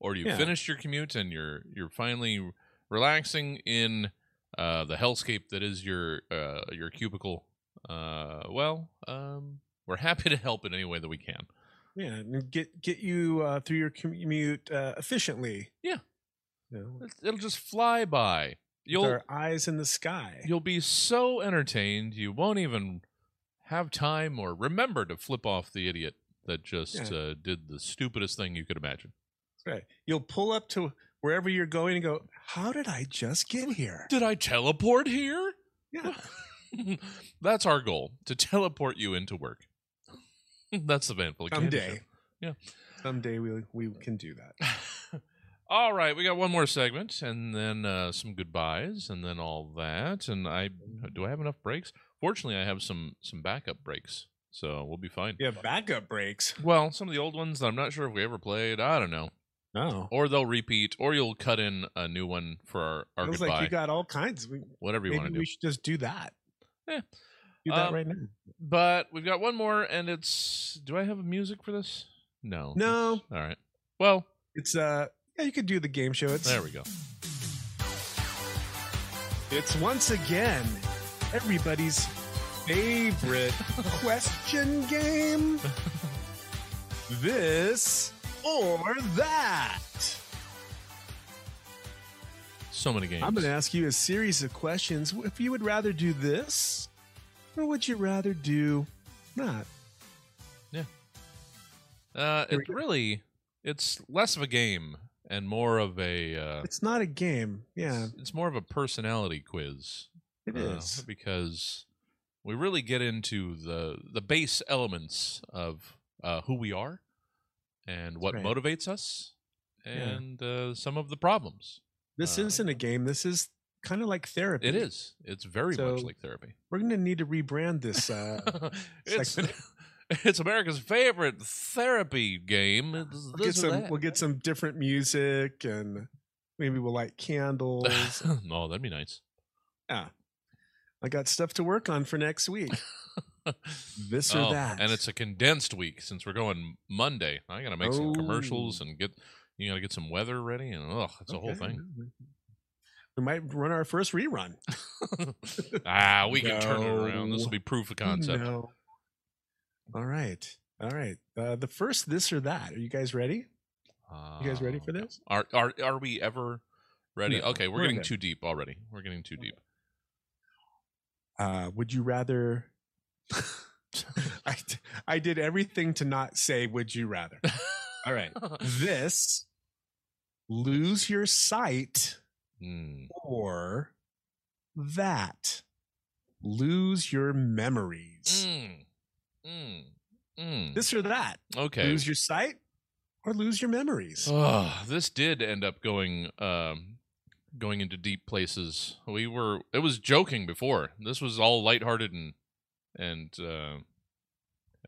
or you Yeah. finished your commute and you're you're finally relaxing in uh, the hellscape that is your uh, your cubicle, uh, well, um, we're happy to help in any way that we can. yeah, get get you uh, through your commute uh, efficiently. Yeah. You know, It- It'll just fly by. with You'll our eyes in the sky. you'll be so entertained you won't even have time or remember to flip off the idiot that just Yeah. uh, did the stupidest thing you could imagine. That's right. You'll pull up to wherever you're going and go, "How did I just get here?" Did I teleport here? Yeah. <laughs> That's our goal to teleport you into work. <laughs> That's the Van Full Someday. Yeah. Someday we we can do that. <laughs> All right, we got one more segment, and then uh, some goodbyes, and then all that. And I do I have enough breaks? Fortunately, I have some some backup breaks, so we'll be fine. Have backup breaks. Well, some of the old ones that I'm not sure if we ever played. I don't know. Oh, Or they'll repeat, or you'll cut in a new one for our, our feels goodbye. like you got all kinds. We, whatever you want to do. we should just do that. Yeah. Do that Um, right now. But we've got one more, and it's. Do I have music for this? No. No, All right. Well, it's uh, yeah, you could do the game show. It's there we go. It's once again everybody's favorite question game. This or that. So many games. I'm going to ask you a series of questions. If you would rather do this, or would you rather do not? Yeah. Uh, it really, it's less of a game and more of a. Uh, It's not a game. Yeah, it's, it's more of a personality quiz. it uh, is. because we really get into the the base elements of uh, who we are and what right. motivates us Yeah. and uh, some of the problems. This uh, isn't a game. This is kind of like therapy. It is. It's very much like therapy. We're going to need to rebrand this. Uh, <laughs> it's <laughs> it's America's favorite therapy game. It's we'll get some. We'll get some different music, and maybe we'll light candles. <laughs> oh, that'd be nice. yeah, I got stuff to work on for next week. <laughs> This or Oh, that, and it's a condensed week since we're going Monday. I gotta make some commercials Oh. and get you gotta get some weather ready, and oh, it's a whole thing. We might run our first rerun. <laughs> ah, we can turn it around. This will be proof of <laughs> concept. No. All right. All right. Uh, the first this or that. Are you guys ready? You guys ready for Uh, this? Are are are we ever ready? No, okay, we're we're getting good. too deep already. We're getting too deep. Uh, would you rather? <laughs> I, I did everything to not say would you rather. All right. <laughs> This lose your sight Hmm. or that lose your memories. Mm. Mm. Mm. This or that. Okay. Lose your sight or lose your memories. Oh, this did end up going um going into deep places. We were it was joking before. This was all lighthearted and and uh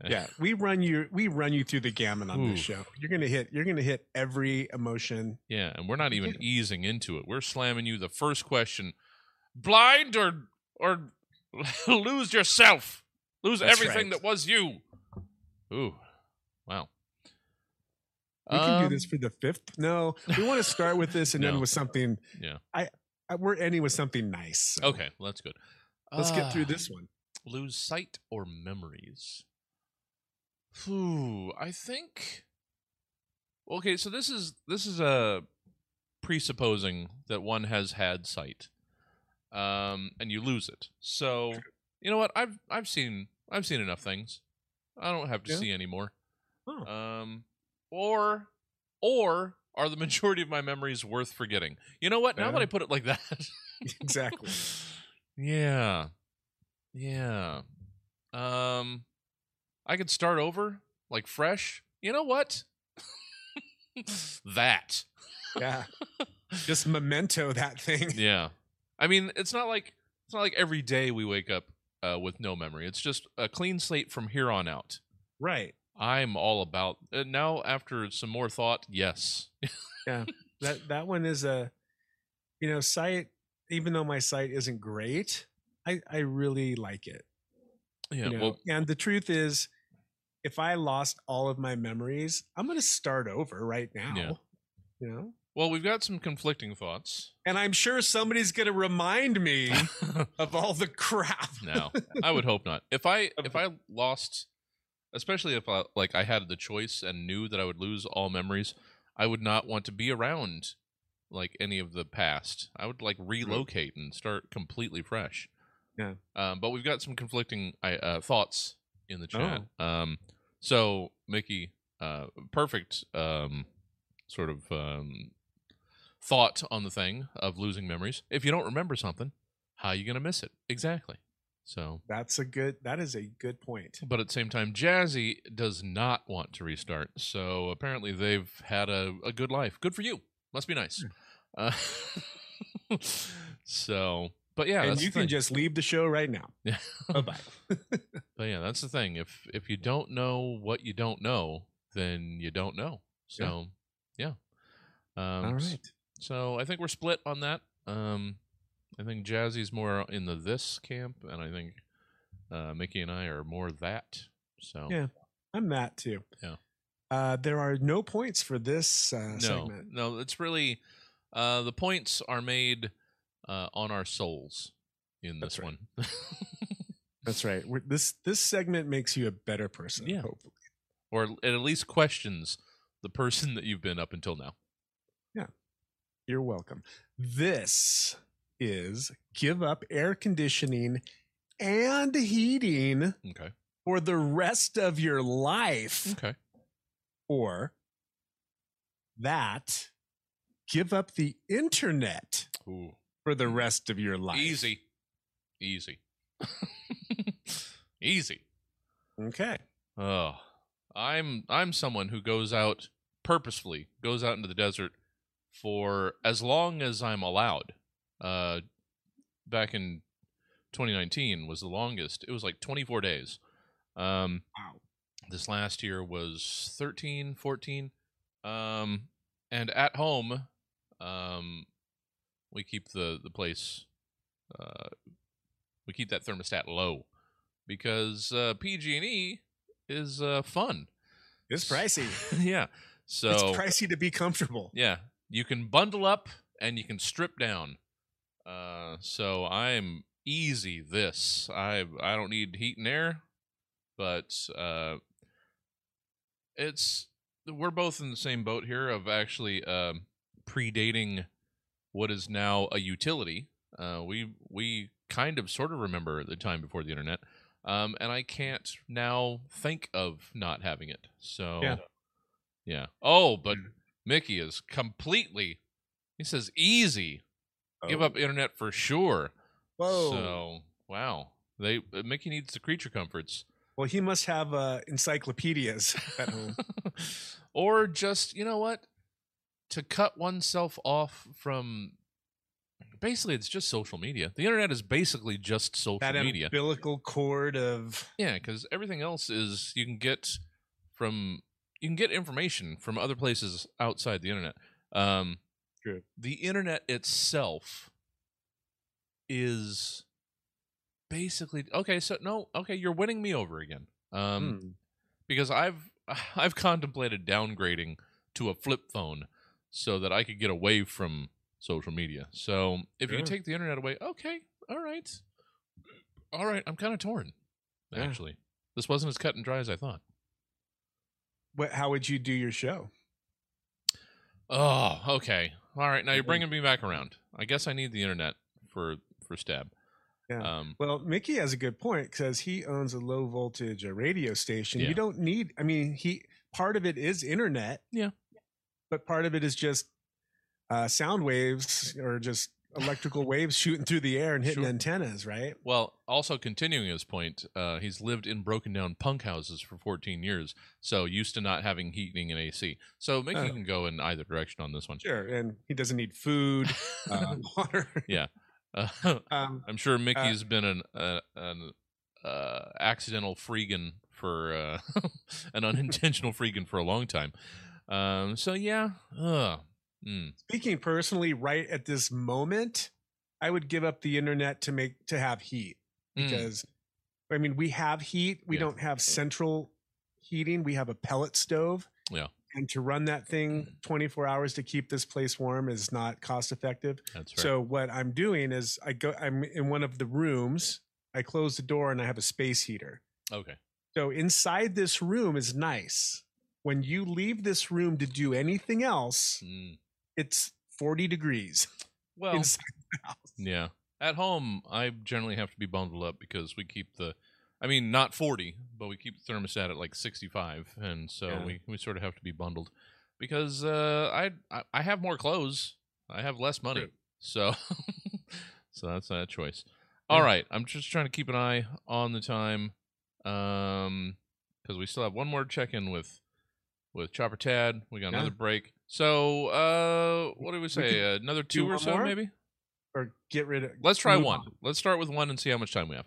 yeah, we run you we run you through the gamut on this show. You're gonna hit you're gonna hit every emotion. Yeah, and we're not even easing into it. We're slamming you the first question. Blind or or <laughs> lose yourself. Lose That's everything right. that was you. Ooh. Wow. We can do Um, this for the fifth. No, we want to start with this and <laughs> No. end with something. Yeah. I, I we're ending with something nice. so Okay, well, that's good. let's get through Ah, this one. Lose sight or memories? Ooh, I think. Okay, so this is this is a presupposing that one has had sight, um, and you lose it. So you know what? I've I've seen I've seen enough things. I don't have to Yeah? see anymore. Oh. Um, or or are the majority of my memories worth forgetting? You know what? Now that I put it like that, <laughs> Exactly. yeah. Yeah. Um I could start over like fresh. You know what? that. Yeah. <laughs> Just memento that thing. Yeah. I mean, it's not like it's not like every day we wake up uh, with no memory. It's just a clean slate from here on out. Right. I'm all about uh, now. After some more thought, yes. Yeah. <laughs> That that one is a you know, sight even though my sight isn't great, I I really like it. Yeah. you know? Well, and the truth is if I lost all of my memories, I'm going to start over right now. Yeah. You know? well, we've got some conflicting thoughts. And I'm sure somebody's going to remind me <laughs> of all the crap. No, I would hope not. If I <laughs> if I lost, especially if I like I had the choice and knew that I would lose all memories, I would not want to be around like any of the past. I would like relocate and start completely fresh. Yeah. Um, but we've got some conflicting uh, thoughts in the chat. Oh. Um, so Mickey, uh, perfect um, sort of um, thought on the thing of losing memories. If you don't remember something, how are you going to miss it? Exactly. So, That's a good that is a good point. but at the same time, Jazzy does not want to restart. So apparently, they've had a, a good life. Good for you. Must be nice. Uh, <laughs> so, but yeah, and you can just leave the show right now. yeah. <laughs> Bye-bye. <laughs> but yeah, that's the thing. If if you don't know what you don't know, then you don't know. So, yeah. Um, All right. So I think we're split on that. Um, I think Jazzy's more in the this camp, and I think uh, Mickey and I are more that. So Yeah. I'm that too. Yeah. Uh, there are no points for this uh, no, segment. no, it's really uh, the points are made uh, on our souls in this That's right. one. <laughs> That's right. We're, this this segment makes you a better person. Yeah. Hopefully. or it at least questions the person that you've been up until now. Yeah, you're welcome. This is give up air conditioning and heating Okay. for the rest of your life, Okay. or that give up the internet Ooh. for the rest of your life. Easy. Easy. <laughs> Easy. Okay. Oh, I'm I'm someone who goes out purposefully, goes out into the desert for as long as I'm allowed. Uh, back in 2019 was the longest. It was like 24 days. Um, Wow. this last year was 13, 14. Um, and at home, um, we keep the the place. Uh, we keep that thermostat low because uh, PG&E is uh, fun. It's pricey. <laughs> yeah. So it's pricey to be comfortable. yeah, you can bundle up and you can strip down. Uh, so I'm easy. This I I don't need heat and air, but uh, it's we're both in the same boat here of actually uh, predating what is now a utility. Uh, we we kind of sort of remember the time before the internet, um, and I can't now think of not having it. So Yeah. yeah. Oh, but Mickey is completely. He says easy. Give Oh. up internet for sure. Whoa. So wow, they uh, Mickey needs the creature comforts, Well, he must have uh, encyclopedias at home. <laughs> or just you know what, to cut oneself off from. Basically, it's just social media. The internet is basically just social media. that media. umbilical cord of Yeah, because everything else is you can get from you can get information from other places outside the internet. Um, True. The internet itself is basically okay. So no, okay, you're winning me over again. Um, Hmm. because I've <laughs> I've contemplated downgrading to a flip phone so that I could get away from social media. So if you take the internet away, okay, all right, all right, I'm kind of torn. Yeah. Actually, this wasn't as cut and dry as I thought. what? How would you do your show? Oh, okay, all right. Now you're Mhm. bringing me back around. I guess I need the internet for for stab. Yeah. Um, Well, Mickey has a good point because he owns a low voltage a radio station. Yeah. You don't need. I mean, he part of it is internet. Yeah. But part of it is just uh, sound waves or just electrical waves shooting through the air and hitting Sure. antennas, right? Well, also continuing his point, uh, he's lived in broken down punk houses for 14 years, so used to not having heating and AC. So Mickey Uh. can go in either direction on this one. Sure, and he doesn't need food, uh, <laughs> <laughs> water. Yeah. Uh, <laughs> Um, I'm sure Mickey's been an uh, an uh, accidental freegan for uh, an unintentional freegan for a long time. Um, so yeah, Ugh. Mm. speaking personally, right at this moment, I would give up the internet to make to have heat Mm. because, I mean, we have heat. We Yeah. don't have central heating. We have a pellet stove. Yeah. And to run that thing 24 hours to keep this place warm is not cost effective. That's right. So what I'm doing is I go I'm in one of the rooms, I close the door and I have a space heater. okay. So inside this room is nice. When you leave this room to do anything else, Mm. It's 40 degrees <laughs> Well, inside the house. Yeah. At home, I generally have to be bundled up because we keep the, I mean, not 40, but we keep the thermostat at like 65. And so Yeah. we, we sort of have to be bundled because uh, I, I have more clothes. I have less money. So, <laughs> so that's that choice. All Yeah. right. I'm just trying to keep an eye on the time um, because we still have one more check in with, with Chopper Tad. We got Yeah. another break. So, uh, what do we say? could another two or so, more? maybe? Or get rid of Let's try one. on. Let's start with one and see how much time we have.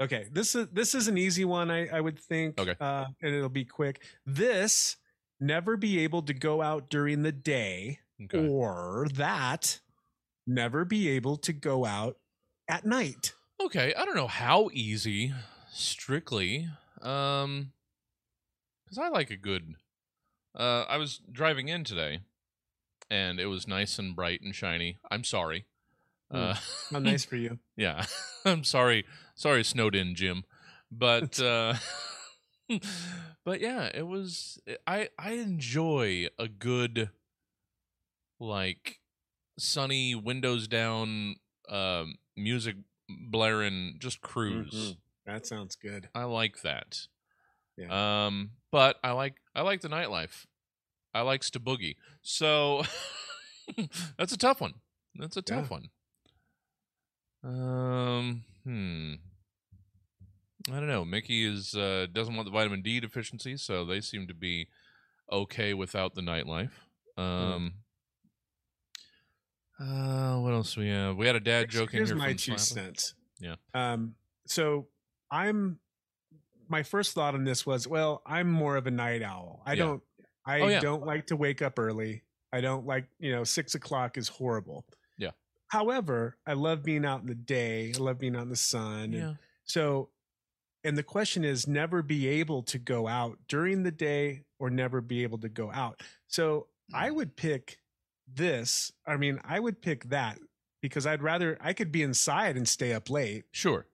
Okay. This is this is an easy one, I, I would think. Okay. Uh, and it'll be quick. This never be able to go out during the day, Okay. or that never be able to go out at night. Okay, I don't know how easy, strictly, um, because I like a good. Uh, I was driving in today, and it was nice and bright and shiny. I'm sorry. Uh, How <laughs> nice for you. yeah, <laughs> I'm sorry. Sorry, snowed in, Jim. But uh, <laughs> but yeah, it was. I I enjoy a good, like, sunny windows down, um, music blaring, just cruise. Mhm. That sounds good. I like that. Yeah. Um, but I like I like the nightlife. I likes to boogie. So <laughs> that's a tough one. That's a tough Yeah. one. Um, hmm. I don't know. Mickey is uh, doesn't want the vitamin D deficiency, so they seem to be okay without the nightlife. Um. Uh, what else we have? We had a dad Here's- joking Here's here my from two cents. Yeah. Um. So I'm. My first thought on this was, well, I'm more of a night owl. I Yeah. don't. I Oh, yeah. don't like to wake up early. I don't like, you know, six o'clock is horrible. Yeah. However, I love being out in the day. I love being out in the sun. and Yeah. So, and the question is never be able to go out during the day or never be able to go out. So I Mm. would pick this. I mean, I would pick that because I'd rather, I could be inside and stay up late Sure.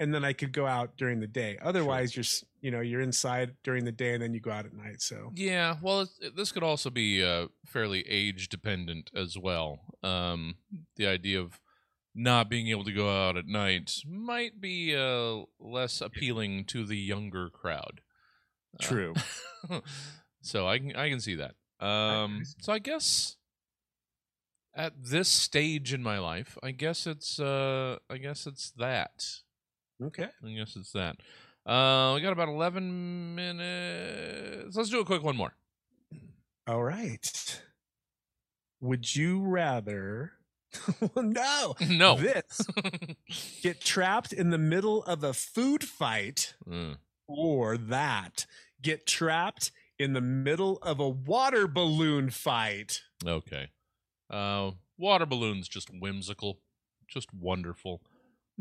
And then I could go out during the day. Otherwise, you're, you know, you're inside during the day and then you go out at night. So, Yeah, well, it, this could also be uh, fairly age dependent as well. Um, the idea of not being able to go out at night might be uh, less appealing to the younger crowd. Uh, True. <laughs> so I can I can see that. Um, so I guess at this stage in my life, I guess it's uh, I guess it's that. Okay. I guess it's that. Uh, we got about eleven minutes. Let's do a quick one more. All right. Would you rather? <laughs> no. <laughs> No. This <laughs> get trapped in the middle of a food fight Mm. or that get trapped in the middle of a water balloon fight. Okay. Uh, water balloons just whimsical, just wonderful.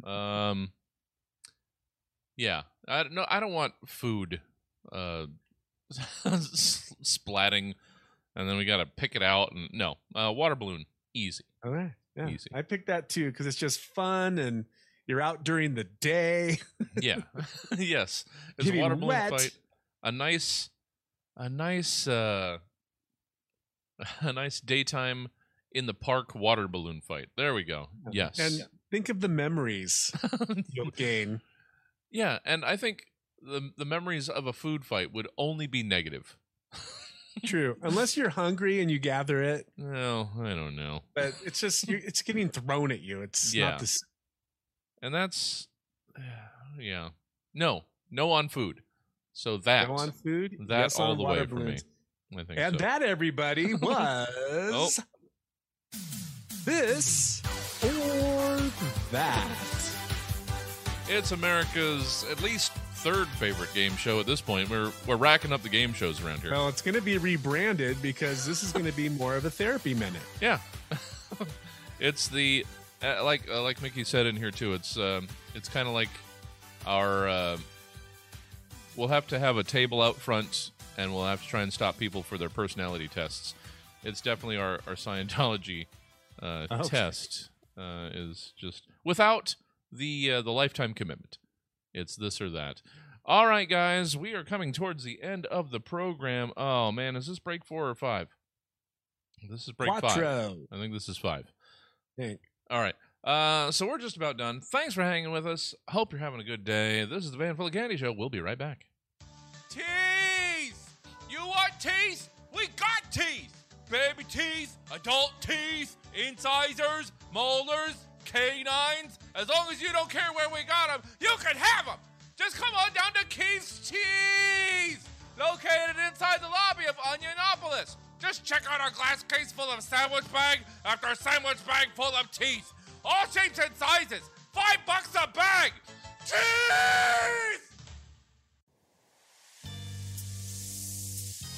Um, yeah. I don't. I don't want food, uh, <laughs> splatting, and then we got to pick it out. And no, uh, water balloon, easy. All right. Yeah. Easy. I picked that too because it's just fun and you're out during the day. Yeah. <laughs> <laughs> yes. It's a water balloon wet. fight. A nice, a nice, uh, a nice daytime in the park water balloon fight. There we go. Yes. And think of the memories you'll gain. Yeah, and I think the the memories of a food fight would only be negative. True. <laughs> Unless you're hungry and you gather it, No, I don't know. but it's just it's getting thrown at you. It's Yeah. not this. And that's <sighs> yeah. No, no on food. So that No on food. that yes all the way for me. I think And so. that everybody <laughs> oh. was this or that. It's America's at least third favorite game show at this point. We're we're racking up the game shows around here. Well, it's going to be rebranded because this is going to be more of a therapy minute. <laughs> Yeah, <laughs> it's the uh, like uh, like Mickey said in here too. It's um, it's kind of like our. Uh, we'll have to have a table out front, and we'll have to try and stop people for their personality tests. It's definitely our our Scientology uh, Okay. test uh, is just without the uh, the lifetime commitment. It's this or that. All right, guys, we are coming towards the end of the program. Oh man, is this break four or five? This is break five. I think this is five. Think. All right. Uh, so we're just about done. Thanks for hanging with us. Hope you're having a good day. This is the Van Full of Candy Show. We'll be right back. Teeth! You want teeth? We got teeth! Baby teeth, adult teeth, incisors, molars, canines. As long as you don't care where we got them, you can have them! Just come on down to Keith's Teeth! Located inside the lobby of Onionopolis. Just check out our glass case full of sandwich bag after sandwich bag full of teeth. All shapes and sizes. Five bucks a bag! Teeth!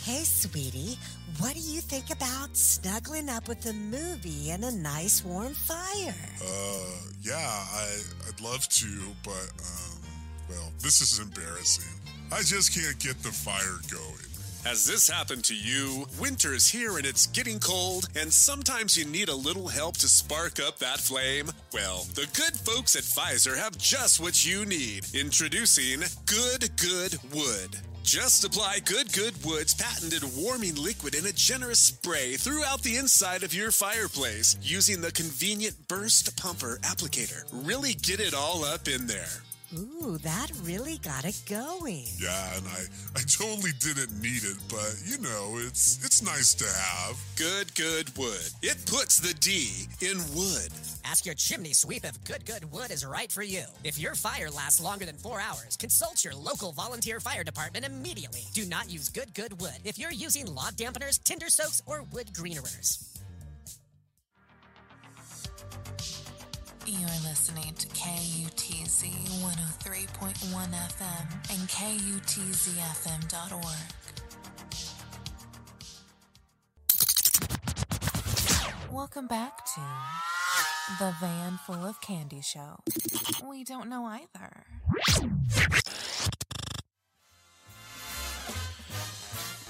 Hey, sweetie, what do you think about snuggling up with a movie and a nice warm fire? Uh, yeah, I, I'd love to, but, um, well, this is embarrassing. I just can't get the fire going. Has this happened to you? Winter is here and it's getting cold, and sometimes you need a little help to spark up that flame. Well, the good folks at Pfizer have just what you need. Introducing Good Good Wood. Just apply Good Good Wood's patented warming liquid in a generous spray throughout the inside of your fireplace using the convenient burst pumper applicator. Really get it all up in there. Ooh, that really got it going. Yeah, and I, I totally didn't need it, but you know, it's it's nice to have. Good Good Wood. It puts the D in wood. Ask your chimney sweep if Good Good Wood is right for you. If your fire lasts longer than four hours, consult your local volunteer fire department immediately. Do not use Good Good Wood if you're using log dampeners, tinder soaks, or wood greenerers. You're listening to KUTZ 103.1 FM and KUTZFM.org. Welcome back to the Van Full of Candy Show. We don't know either.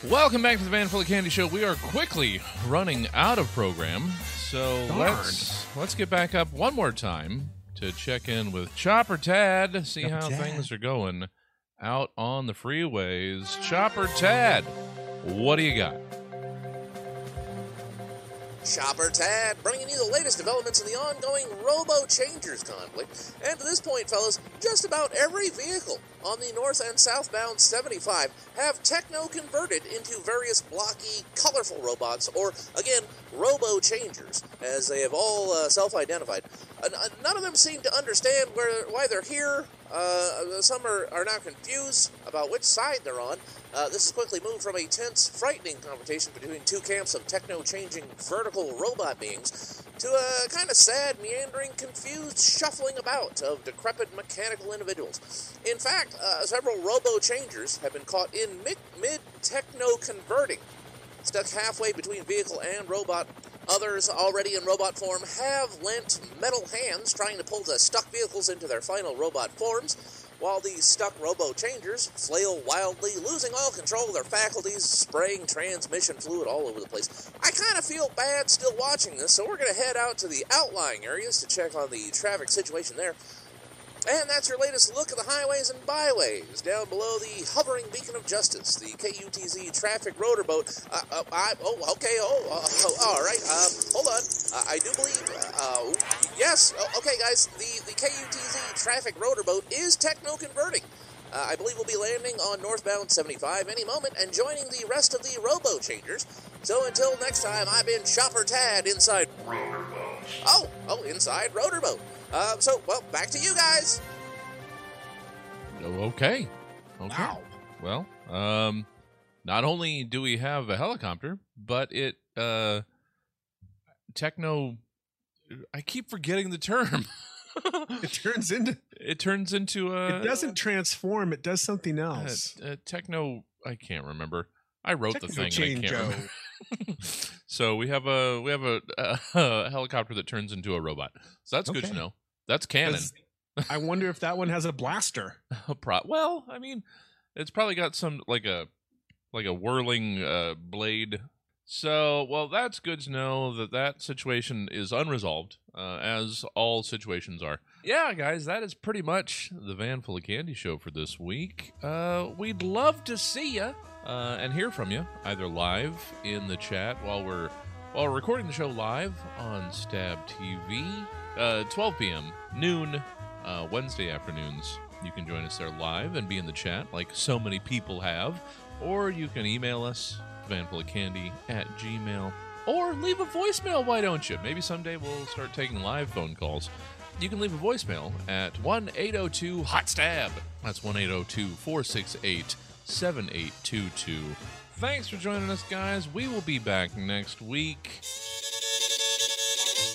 Welcome back to the Van Full of Candy Show. We are quickly running out of program, so Darn. let's let's get back up one more time to check in with Chopper Tad, see Chopper how Tad. things are going out on the freeways. Chopper Tad, what do you got? Chopper Tad, bringing you the latest developments in the ongoing Robo Changers conflict. And to this point, fellas, just about every vehicle on the north and southbound 75 have techno converted into various blocky, colorful robots, or again, Robo Changers, as they have all uh, self identified. Uh, none of them seem to understand where why they're here. Uh, some are, are now confused about which side they're on. Uh, this has quickly moved from a tense, frightening confrontation between two camps of techno changing vertical robot beings to a kind of sad, meandering, confused shuffling about of decrepit mechanical individuals. In fact, uh, several robo changers have been caught in mid techno converting stuck halfway between vehicle and robot. Others, already in robot form, have lent metal hands trying to pull the stuck vehicles into their final robot forms, while these stuck robo changers flail wildly, losing all control of their faculties, spraying transmission fluid all over the place. I kind of feel bad still watching this, so we're going to head out to the outlying areas to check on the traffic situation there. And that's your latest look at the highways and byways. Down below the hovering beacon of justice, the KUTZ traffic rotor boat. Uh, uh, I, oh, okay. Oh, uh, oh, all right. Um, hold on. Uh, I do believe. Yes. Oh, okay, guys. The the KUTZ traffic rotor boat is techno converting. Uh, I believe we'll be landing on northbound 75 any moment and joining the rest of the Robo Changers. So until next time, I've been Chopper Tad inside. Oh, oh, inside Rotorboat. Uh, so, well, back to you guys. Oh, Okay. Okay. Wow. Well, um, not only do we have a helicopter, but it uh, techno. I keep forgetting the term. <laughs> It turns into <laughs> it turns into a. it doesn't transform, it does something else. uh, techno. I can't remember. I wrote the Techno thing and I can't remember. <laughs> so we have a we have a, a helicopter that turns into a robot. So that's good to know. That's canon. I wonder if that one has a blaster. A pro- well, I mean, it's probably got some like a like a whirling uh, blade. So, well, that's good to know that that situation is unresolved, uh, as all situations are. Yeah, guys, that is pretty much the Van Full of Candy show for this week. Uh, we'd love to see you uh, and hear from you either live in the chat while we're while we're recording the show live on Stab TV, uh, 12 p.m. noon uh, Wednesday afternoons. You can join us there live and be in the chat like so many people have. Or you can email us, vanfullofcandy at gmail. Or leave a voicemail, why don't you? Maybe someday we'll start taking live phone calls. You can leave a voicemail at 1 802 Hot Stab. That's 1 802 468 7822. Thanks for joining us, guys. We will be back next week.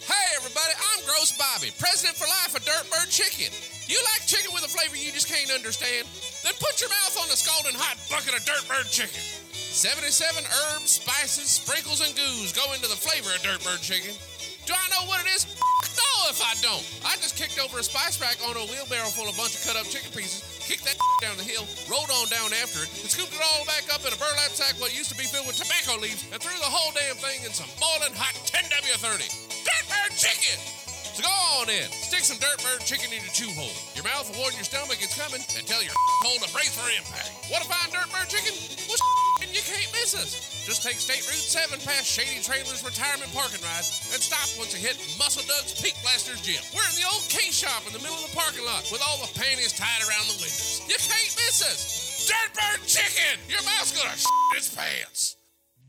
Hey, everybody, I'm Gross Bobby, president for life of Dirtbird Chicken. You like chicken with a flavor you just can't understand? Then put your mouth on a scalding hot bucket of Dirtbird Chicken. 77 herbs, spices, sprinkles, and goos go into the flavor of dirt bird Chicken. Do I know what it is? No, if I don't. I just kicked over a spice rack on a wheelbarrow full of bunch of cut up chicken pieces, kicked that <laughs> down the hill, rolled on down after it, and scooped it all back up in a burlap sack what used to be filled with tobacco leaves, and threw the whole damn thing in some boiling hot 10W30. Dirt bird Chicken! So go on in, stick some Dirtbird Chicken in your chew hole. Your mouth will warn your stomach it's coming, and tell your <laughs> hole to brace for impact. Want to find Dirtbird Chicken? Well, and <laughs> you can't miss us. Just take State Route 7 past Shady Trailers Retirement Parking Ride and stop once you hit Muscle Doug's Peak Blasters Gym. We're in the old K shop in the middle of the parking lot with all the panties tied around the windows. You can't miss us. Dirtbird Chicken! Your mouth's gonna <laughs> its pants.